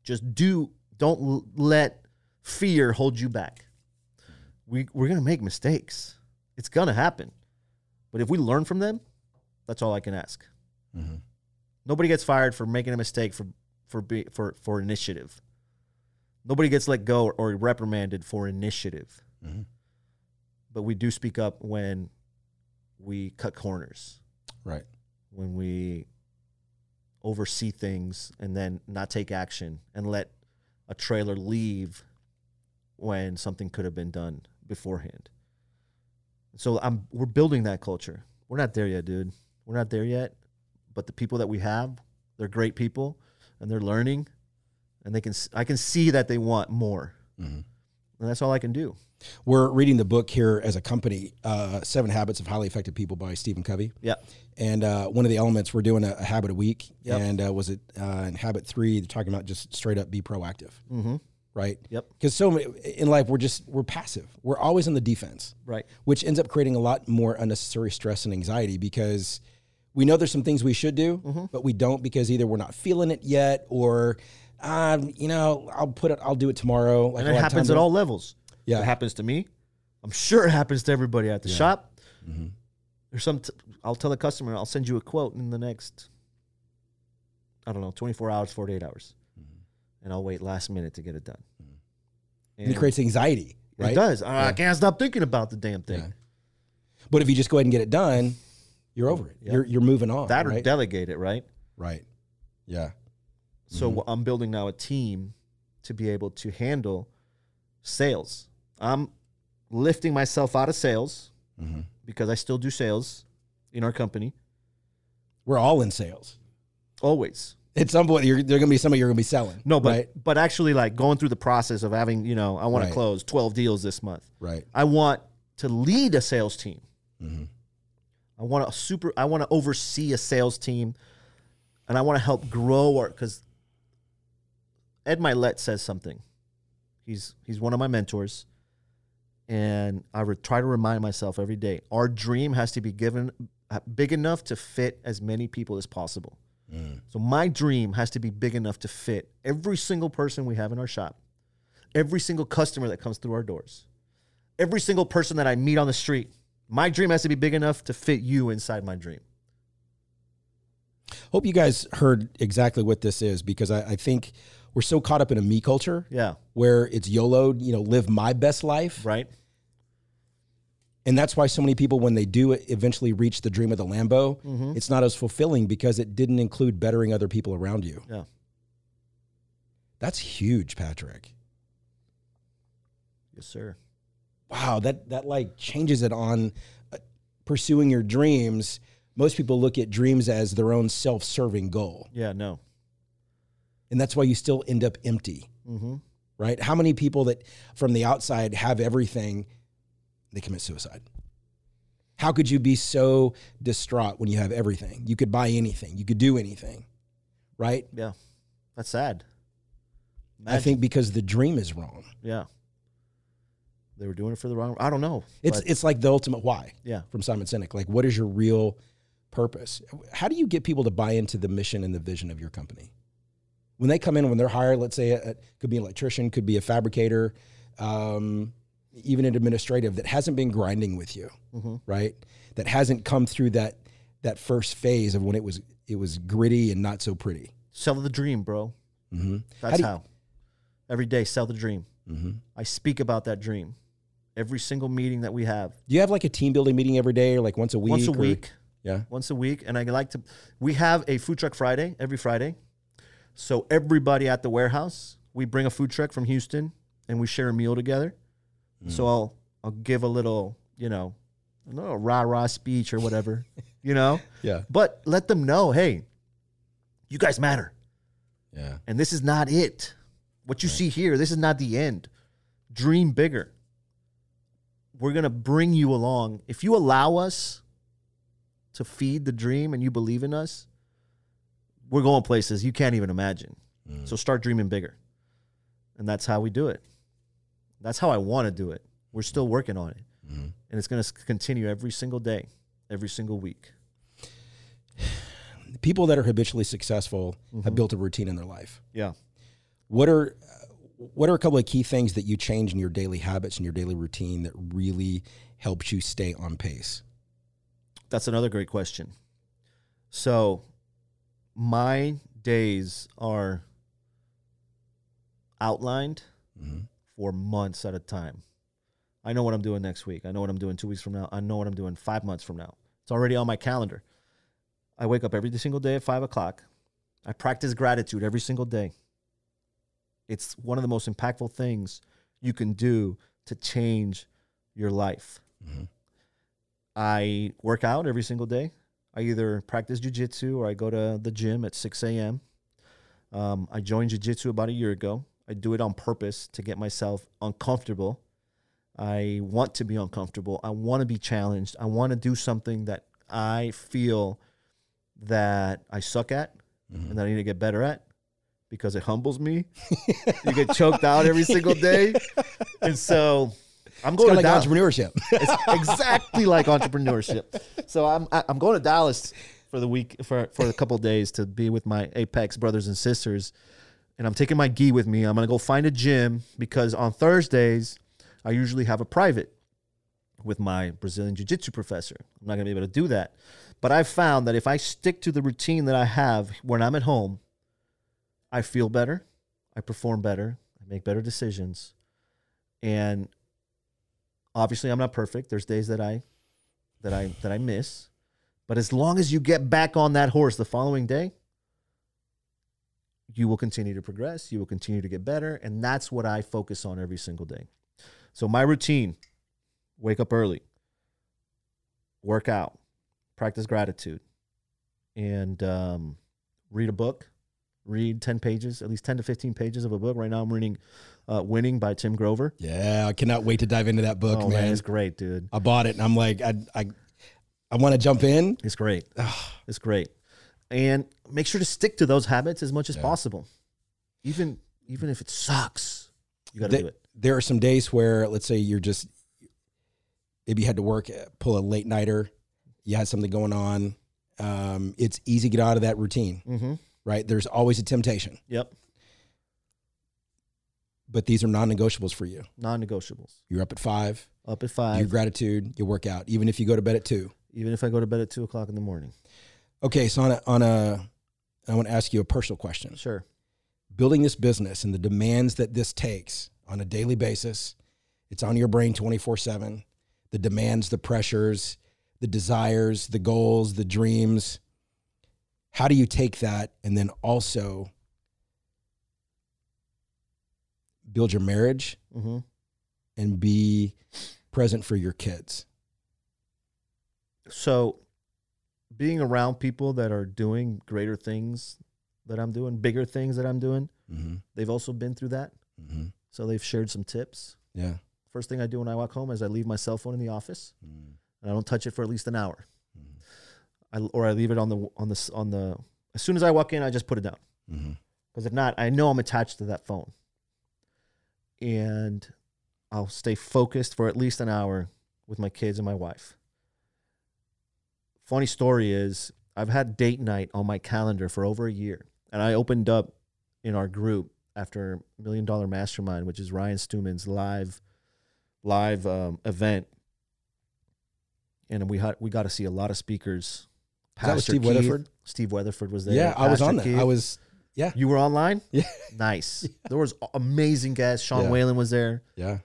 Just do, don't l- let fear hold you back. We, we're going to make mistakes. It's going to happen. But if we learn from them, that's all I can ask. Mm-hmm. Nobody gets fired for making a mistake for for be, for for initiative. Nobody gets let go or reprimanded for initiative. Mm-hmm. But we do speak up when we cut corners, right when we oversee things and then not take action and let a trailer leave when something could have been done beforehand. So I'm we're building that culture. We're not there yet, dude. We're not there yet, but the people that we have, they're great people and they're learning and they can I can see that they want more. Mhm. And that's all I can do. We're reading the book here as a company, uh, Seven Habits of Highly Effective People by Stephen Covey. Yeah. And uh, one of the elements we're doing a, a habit a week, Yep. and uh, was it uh, in habit three? They're talking about just straight up be proactive, Mm-hmm. right? Yep. Because so many, in life we're just we're passive. We're always on the defense, Right. which ends up creating a lot more unnecessary stress and anxiety because we know there's some things we should do, Mm-hmm. but we don't because either we're not feeling it yet or. Um, you know, I'll put it. I'll do it tomorrow. Like And it happens at all levels. Yeah. It happens to me. I'm sure it happens to everybody at the shop. Mm-hmm. There's some. T- I'll tell the customer, I'll send you a quote in the next, I don't know, 24 hours, 48 hours, and I'll wait last minute to get it done. And it creates anxiety, right? It does. I can't stop thinking about the damn thing. Yeah. But if you just go ahead and get it done, you're over it. Yeah. You're you're moving on. That or right? delegate it, right? right. Yeah. So Mm-hmm. I'm building now a team to be able to handle sales. I'm lifting myself out of sales Mm-hmm. because I still do sales in our company We're all in sales. always. At some point, you're, there are going to be somebody you're going to be selling. No, but right, but actually, like going through the process of having, you know, I want Right. to close 12 deals this month. right. I want to lead a sales team. Mhm. I want to super. I want to oversee a sales team, and I want to help grow our. Because Ed Mylett says something. He's he's one of my mentors, and I re- try to remind myself every day. Our dream has to be given uh, big enough to fit as many people as possible. Mm. So my dream has to be big enough to fit every single person we have in our shop, every single customer that comes through our doors, every single person that I meet on the street. My dream has to be big enough to fit you inside my dream. Hope you guys heard exactly what this is because I, I think we're so caught up in a me culture Yeah, where it's YOLO, you know, live my best life. right? And that's why so many people, when they do eventually reach the dream of the Lambo, Mm-hmm. it's not as fulfilling because it didn't include bettering other people around you. Yeah. That's huge, Patrick. Yes, sir. wow that that like changes it on uh, pursuing your dreams most people look at dreams as their own self-serving goal Yeah, no. And that's why you still end up empty Mm-hmm. right how many people that from the outside have everything they commit suicide how could you be so distraught when you have everything you could buy anything you could do anything right Yeah, that's sad. i think because the dream is wrong Yeah, they were doing it for the wrong. I don't know. it's it's like the ultimate why yeah, from Simon Sinek. Like, what is your real purpose? How do you get people to buy into the mission and the vision of your company? When they come in, when they're hired, let's say it could be an electrician, could be a fabricator, um, even an administrative that hasn't been grinding with you, Mhm. right? That hasn't come through that that first phase of when it was it was gritty and not so pretty. sell the dream, bro. Mm-hmm. That's you- how. Every day, sell the dream. Mm-hmm. I speak about that dream. Every single meeting that we have, Do you have like a team building meeting every day or like once a week? once a or- week, Yeah. once a week, and I like to. We have a food truck Friday every Friday, so everybody at the warehouse, we bring a food truck from Houston, and we share a meal together. Mm. So I'll I'll give a little, you know, a little rah rah speech or whatever, you know, Yeah. but let them know, hey, you guys matter, Yeah. and this is not it. What you see here, this is not the end. Dream bigger. We're gonna bring you along. If you allow us to feed the dream and you believe in us, we're going places you can't even imagine. Mm. So start dreaming bigger. And that's how we do it. That's how I want to do it. We're still working on it. Mm-hmm. And it's going to continue every single day, every single week. People that are habitually successful have mm-hmm. built a routine in their life. Yeah. What are what are a couple of key things that you change in your daily habits and your daily routine that really helps you stay on pace? That's another great question. So, my days are outlined Mhm. for months at a time. I know what I'm doing next week. I know what I'm doing two weeks from now. I know what I'm doing five months from now. It's already on my calendar. I wake up every single day at five o'clock. I practice gratitude every single day. It's one of the most impactful things you can do to change your life. I work out every single day. I either practice jujitsu or I go to the gym at 6 a.m. Um, I joined jujitsu about a year ago. I do it on purpose to get myself uncomfortable. I want to be uncomfortable. I want to be challenged. I want to do something that I feel that I suck at and that I need to get better at because it humbles me. you get choked out every single day. And so I'm going to like Dallas. entrepreneurship. It's exactly like entrepreneurship. So I'm I'm going to Dallas for the week for for a couple days to be with my Apex brothers and sisters, and I'm taking my gi with me. I'm gonna go find a gym because on Thursdays I usually have a private with my Brazilian Jiu Jitsu professor. I'm not gonna be able to do that, but I've found that if I stick to the routine that I have when I'm at home, I feel better, I perform better, I make better decisions, and obviously I'm not perfect. There's days that I that I that I miss. But as long as you get back on that horse the following day, you will continue to progress, you will continue to get better, and that's what I focus on every single day. So my routine, wake up early, work out, practice gratitude, and um, read a book. Read 10 pages, at least 10 to 15 pages of a book. Right now, I'm reading uh, Winning by Tim Grover. yeah, I cannot wait to dive into that book, oh, man. man, it's great, dude. I bought it and I'm like, I, I, I want to jump in. It's great. it's great. And make sure to stick to those habits as much as possible. Even even if it sucks, you got to do it. There are some days where, let's say, you're just maybe you had to work, pull a late nighter, you had something going on. Um, it's easy to get out of that routine, Mm-hmm. Right? There's always a temptation, Yep. but these are non-negotiables for you. Non-negotiables. You're up at five, Up at five. your gratitude, you work out, even if you go to bed at two. even if I go to bed at two o'clock in the morning. Okay, so on a, on a, I want to ask you a personal question. Sure. building this business and the demands that this takes on a daily basis. It's on your brain 24 7. The demands, the pressures, the desires, the goals, the dreams. How do you take that and then also build your marriage Mm-hmm. and be present for your kids? So, being around people that are doing greater things that I'm doing, bigger things that I'm doing, Mm-hmm. they've also been through that. Mm-hmm. So they've shared some tips. Yeah. First thing I do when I walk home is I leave my cell phone in the office Mm-hmm. and I don't touch it for at least an hour. I, or I leave it on the on the on the as soon as I walk in, I just put it down Mm-hmm. because if not, I know I'm attached to that phone, and I'll stay focused for at least an hour with my kids and my wife. Funny story is I've had date night on my calendar for over a year, and I opened up in our group after Million Dollar Mastermind, which is Ryan Stewman's live live um, event, and we had we got to see a lot of speakers. That with Steve Keith- Weatherford? Steve Weatherford was there. Yeah, I was on that. Keith. I was, yeah. You were online. Yeah. Nice. There was amazing guests. Sean Yeah. Whalen was there, Yeah.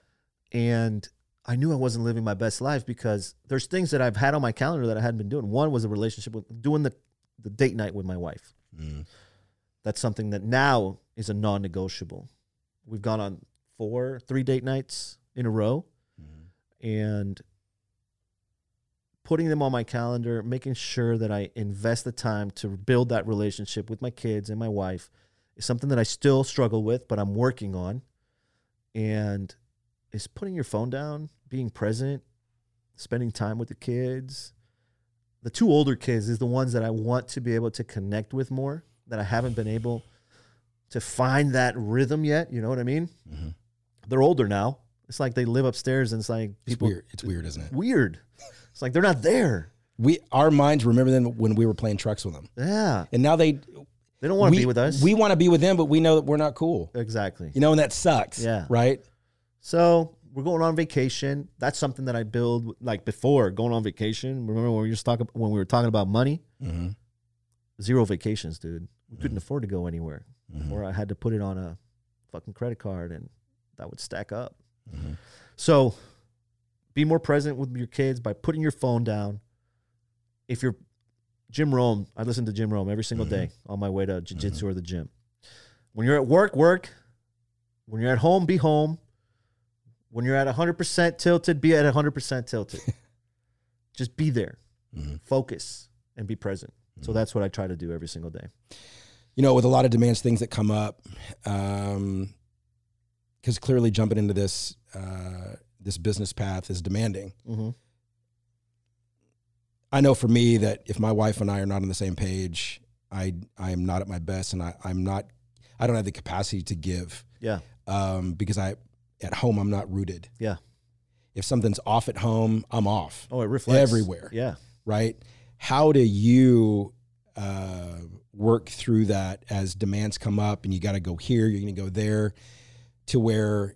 and I knew I wasn't living my best life because there's things that I've had on my calendar that I hadn't been doing. One was a relationship with doing the the date night with my wife. Mm. That's something that now is a non-negotiable. We've gone on four, three date nights in a row, and putting them on my calendar, making sure that I invest the time to build that relationship with my kids and my wife is something that I still struggle with, but I'm working on. And is putting your phone down, being present, spending time with the kids. The two older kids is the ones that I want to be able to connect with more that I haven't been able to find that rhythm yet. You know what I mean? Mhm. They're older now. It's like they live upstairs and it's like It's people weird. It's weird, isn't it? weird. It's like they're not there. We our minds remember them when we were playing trucks with them, Yeah. and now they They don't want to be with us. We want to be with them, but we know that we're not cool. exactly. You know, and that sucks. Yeah. Right. So we're going on vacation. That's something that I build like before going on vacation. Remember when we just talking when we were talking about money? Mm-hmm. Zero vacations, dude. We couldn't afford to go anywhere, or I had to put it on a fucking credit card, and that would stack up. Mhm. So be more present with your kids by putting your phone down. If you're Jim Rome, I listen to Jim Rome every single day on my way to jiu-jitsu or the gym. When you're at work, work. When you're at home, be home. When you're at 100% tilted, be at 100% tilted. Just be there, Mm-hmm. focus, and be present. So that's what I try to do every single day. you know, with a lot of demands, things that come up, because clearly jumping into this uh, this business path is demanding. Mm-hmm. I know for me that if my wife and I are not on the same page, I I am not at my best, and I I'm not I don't have the capacity to give Yeah. um, because I at home I'm not rooted. Yeah. If something's off at home, I'm off. Oh, it reflects Everywhere. Yeah. right? How do you uh, work through that as demands come up and you got to go here, you're going to go there, to where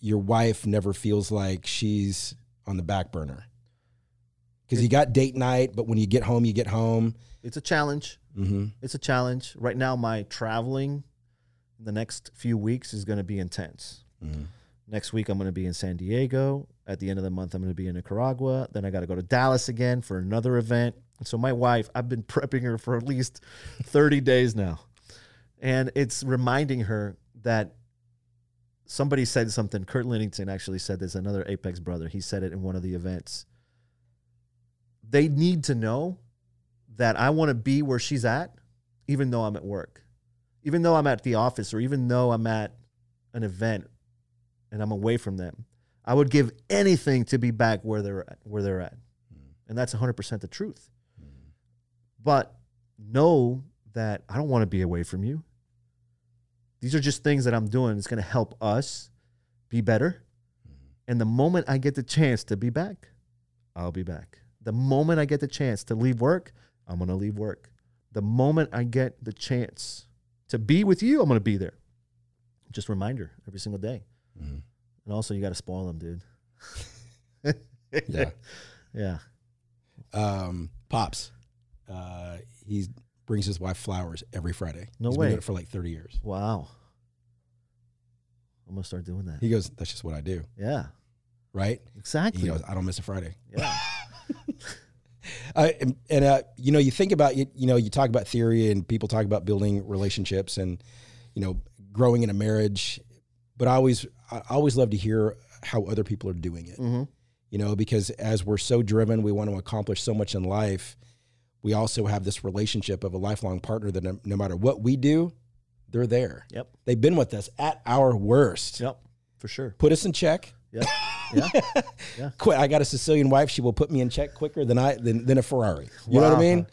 your wife never feels like she's on the back burner? Because you got date night, but when you get home, you get home. It's a challenge. hmm It's a challenge. Right now, my traveling in the next few weeks is going to be intense. Mhm. Next week, I'm going to be in San Diego. At the end of the month, I'm going to be in Nicaragua. Then I got to go to Dallas again for another event. And so my wife, I've been prepping her for at least 30 days now. And it's reminding her that somebody said something. Kurt Linnington actually said this, another Apex brother. He said it in one of the events. They need to know that I want to be where she's at, even though I'm at work, even though I'm at the office, or even though I'm at an event and I'm away from them. I would give anything to be back where they're at, where they're at. Mm. And that's 100% the truth. Mm. But know that I don't want to be away from you. These are just things that I'm doing. It's going to help us be better. And the moment I get the chance to be back, I'll be back. The moment I get the chance to leave work, I'm going to leave work. The moment I get the chance to be with you, I'm going to be there. Just reminder every single day. Mhm. And also, you got to spoil them, dude. Yeah. Yeah. Um, Pops, uh, he brings his wife flowers every Friday. No He's way. Been doing it for like 30 years. Wow. I'm to start doing that. He goes, "That's just what I do." Yeah. Right? Exactly. He goes, "I don't miss a Friday." yeah. Uh, and and uh, you know, you think about you, you know, you talk about theory and people talk about building relationships and you know, growing in a marriage. But I always, I always love to hear how other people are doing it. hmm You know, because as we're so driven, we want to accomplish so much in life. We also have this relationship of a lifelong partner that no, no matter what we do, they're there. Yep. They've been with us at our worst. Yep. For sure. Put us in check. Yep. Yeah. Quit. I got a Sicilian wife. She will put me in check quicker than I than, than a Ferrari. You know what I mean?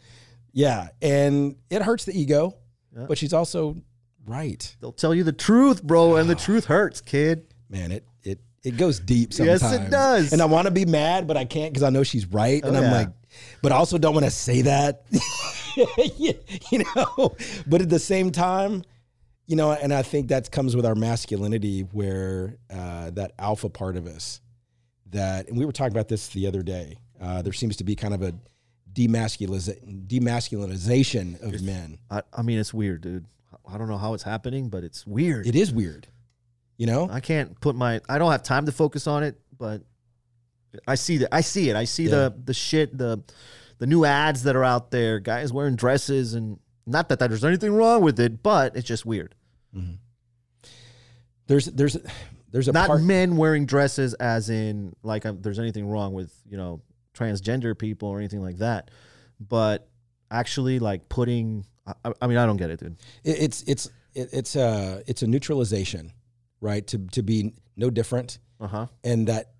Yeah, and it hurts the ego, Yeah. but she's also right. They'll tell you the truth, bro, and the truth hurts, kid. Man, it it goes deep sometimes. Yes, it does. And I want to be mad, but I can't because I know she's right, and Oh, I'm yeah. like, but I also don't want to say that. you know, but at the same time, you know, and I think that comes with our masculinity, where uh, that alpha part of us, that, and we were talking about this the other day. Uh, there seems to be kind of a demasculiza- demasculinization of men. I, I mean, it's weird, dude. I don't know how it's happening, but it's weird. It is weird, you know. I can't put my. I don't have time to focus on it, but I see that. I see it. I see Yeah. the the shit, the the new ads that are out there. Guys wearing dresses, and not that, that there's anything wrong with it, but it's just weird. There's there's there's a not part. men wearing dresses as in like um, there's anything wrong with you know transgender people or anything like that but actually like putting i, I mean i don't get it dude it- it's it's it, it's a it's a neutralization, right? To to be no different, uh-huh and that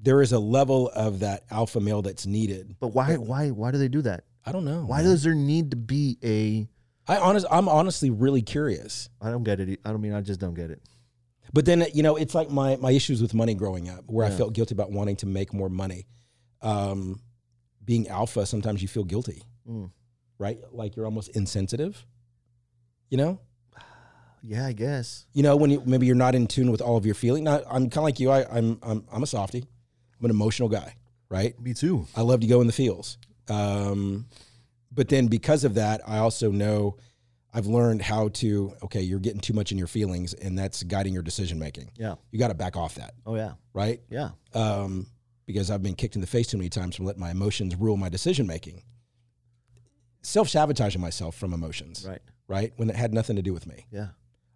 there is a level of that alpha male that's needed. but why why why do they do that I don't know. why man. does there need to be a I honest I'm honestly really curious. i don't get it i don't mean i just don't get it But then you know, it's like my my issues with money growing up, where I felt guilty about wanting to make more money. Um, being alpha, sometimes you feel guilty, Mm. right? Like you're almost insensitive. You know, yeah i guess you know when you maybe you're not in tune with all of your feelings. Now, I'm kind of like you. I, I'm I'm I'm a softie. I'm an emotional guy, right? me too I love to go in the fields. Um, but then because of that, I also know I've learned how to, okay, you're getting too much in your feelings and that's guiding your decision making. yeah You got to back off that, oh yeah right? yeah Um, because I've been kicked in the face too many times from letting my emotions rule my decision making. Self sabotaging myself from emotions, right right? When it had nothing to do with me. yeah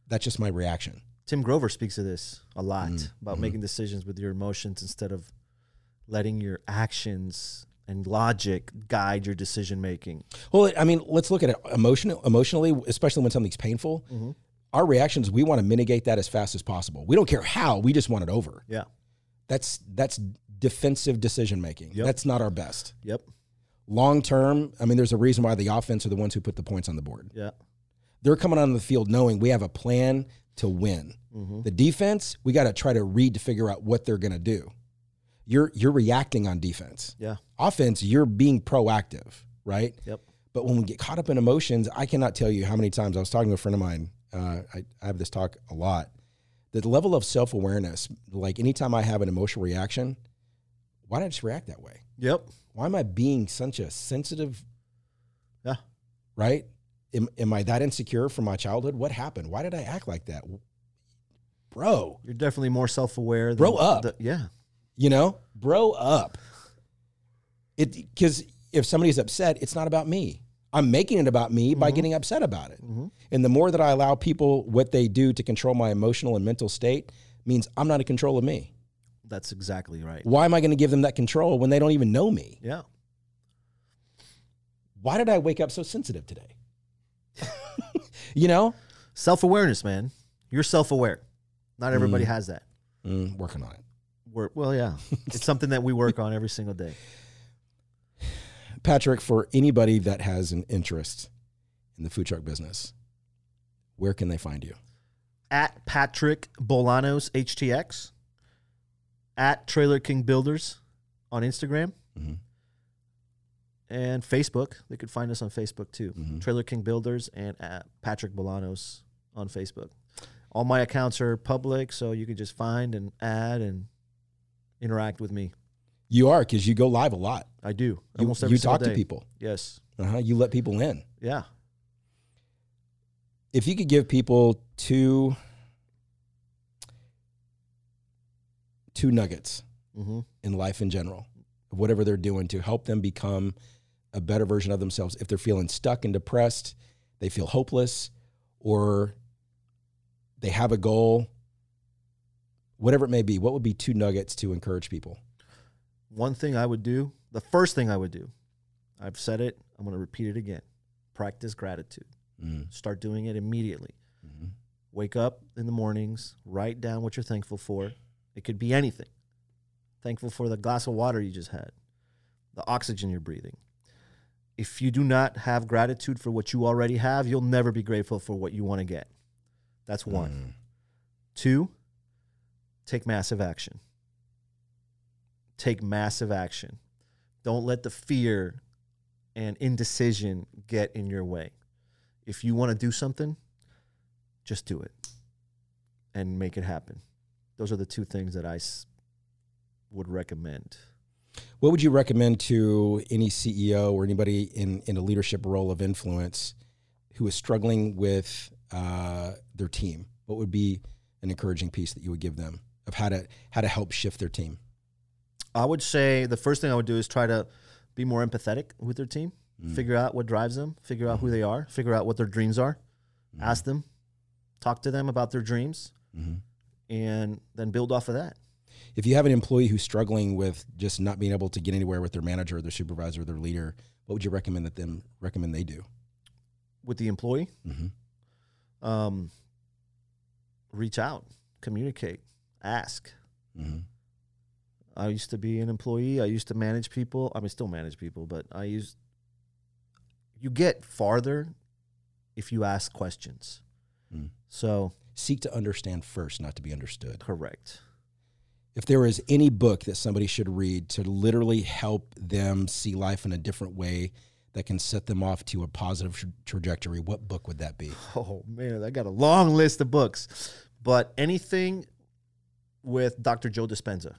That's just my reaction. Tim Grover speaks of this a lot mm-hmm. about mm-hmm. making decisions with your emotions instead of letting your actions and logic guide your decision making. Well, I mean, let's look at it emotional, emotionally, especially when something's painful. Mm-hmm. Our reactions, we want to mitigate that as fast as possible. We don't care how, we just want it over. Yeah. That's that's defensive decision making. Yep. That's not our best. Yep. Long term, I mean, there's a reason why the offense are the ones who put the points on the board. Yeah. They're coming on the field knowing we have a plan to win. The defense, we got to try to read to figure out what they're going to do. You're you're reacting on defense. Yeah. Offense, you're being proactive, right? Yep. But when we get caught up in emotions, I cannot tell you how many times I was talking to a friend of mine. Uh, I, I have this talk a lot. The level of self awareness, like anytime I have an emotional reaction, why did I just react that way? Yep. Why am I being such a sensitive, Yeah. right? Am, am I that insecure from my childhood? What happened? Why did I act like that? Bro, You're definitely more self aware. Bro up. yeah. you know, bro up. It because if somebody's upset, it's not about me. I'm making it about me by mm-hmm. getting upset about it. Mm-hmm. And the more that I allow people what they do to control my emotional and mental state means I'm not in control of me. That's exactly right. Why am I going to give them that control when they don't even know me? Yeah. Why did I wake up so sensitive today? You know, Self awareness, man. You're self aware. Not everybody has that. Mm, working on it. We're, well, yeah. it's something that we work on every single day. Patrick, for anybody that has an interest in the food truck business, where can they find you? At Patrick Bolanos HTX. At Trailer King Builders on Instagram. Mhm. And Facebook. They could find us on Facebook too. Mhm. Trailer King Builders and at Patrick Bolanos on Facebook. All my accounts are public, so you can just find and add and interact with me. You are because you go live a lot. I do You, almost every you talk to people. Yes. Uh-huh. You let people in. Yeah. If you could give people two two nuggets hmm in life in general, whatever they're doing to help them become a better version of themselves, if they're feeling stuck and depressed, they feel hopeless, or they have a goal, whatever it may be, what would be two nuggets to encourage people? One thing I would do, the first thing I would do, I've said it, I'm going to repeat it again. Practice gratitude. Mm. Start doing it immediately. Mhm. Wake up in the mornings, write down what you're thankful for. It could be anything. Thankful for the glass of water you just had, the oxygen you're breathing. If you do not have gratitude for what you already have, you'll never be grateful for what you want to get. That's one. Mm. Two, take massive action. Take massive action. Don't let the fear and indecision get in your way. If you want to do something, just do it and make it happen. Those are the two things that I s- would recommend. What would you recommend to any CEO or anybody in, in a leadership role of influence who is struggling with uh, their team? What would be an encouraging piece that you would give them of how to how to help shift their team? I would say the first thing I would do is try to be more empathetic with their team, figure out what drives them, figure out who they are, figure out what their dreams are, ask them, talk to them about their dreams, Mhm. and then build off of that. If you have an employee who's struggling with just not being able to get anywhere with their manager, or their supervisor, or their leader, what would you recommend that them recommend they do? With the employee, Mhm. um, reach out, communicate, ask. Mhm. I used to be an employee. I used to manage people. I mean, still manage people, but I used. You get farther if you ask questions. Mm. So Seek to understand first, not to be understood. correct. If there is any book that somebody should read to literally help them see life in a different way that can set them off to a positive tra- trajectory, what book would that be? Oh man, I got a long list of books, but anything with Dr. Joe Dispenza.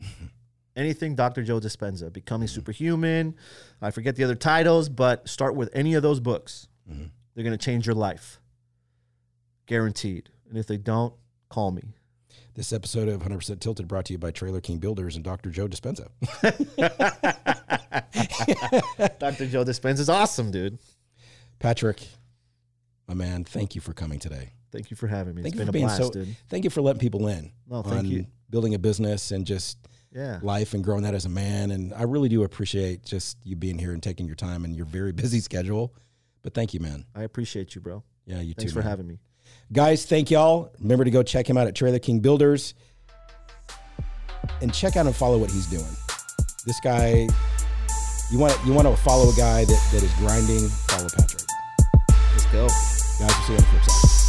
anything Dr. Joe Dispenza, Becoming Superhuman. I forget the other titles, but start with any of those books. Mhm. They're going to change your life. Guaranteed. And if they don't, call me. This episode of 100% Tilted brought to you by Trailer King Builders and Dr. Joe Dispenza. Dr. Joe Dispenza is awesome, dude. Patrick, my man, thank you for coming today. Thank you for having me. Thank it's you been for a being blast, so. dude. Thank you for letting people in. No, thank you. Building a business and just Yeah. life and growing that as a man. And I really do appreciate just you being here and taking your time and your very busy schedule. But thank you, man. I appreciate you, bro. Yeah, you Thanks too. Thanks for man. having me. Guys, thank y'all. Remember to go check him out at Trailer King Builders and check out and follow what he's doing. This guy, you want you want to follow a guy that, that is grinding, follow Patrick. Let's go. Guys, we'll see you on the flip side.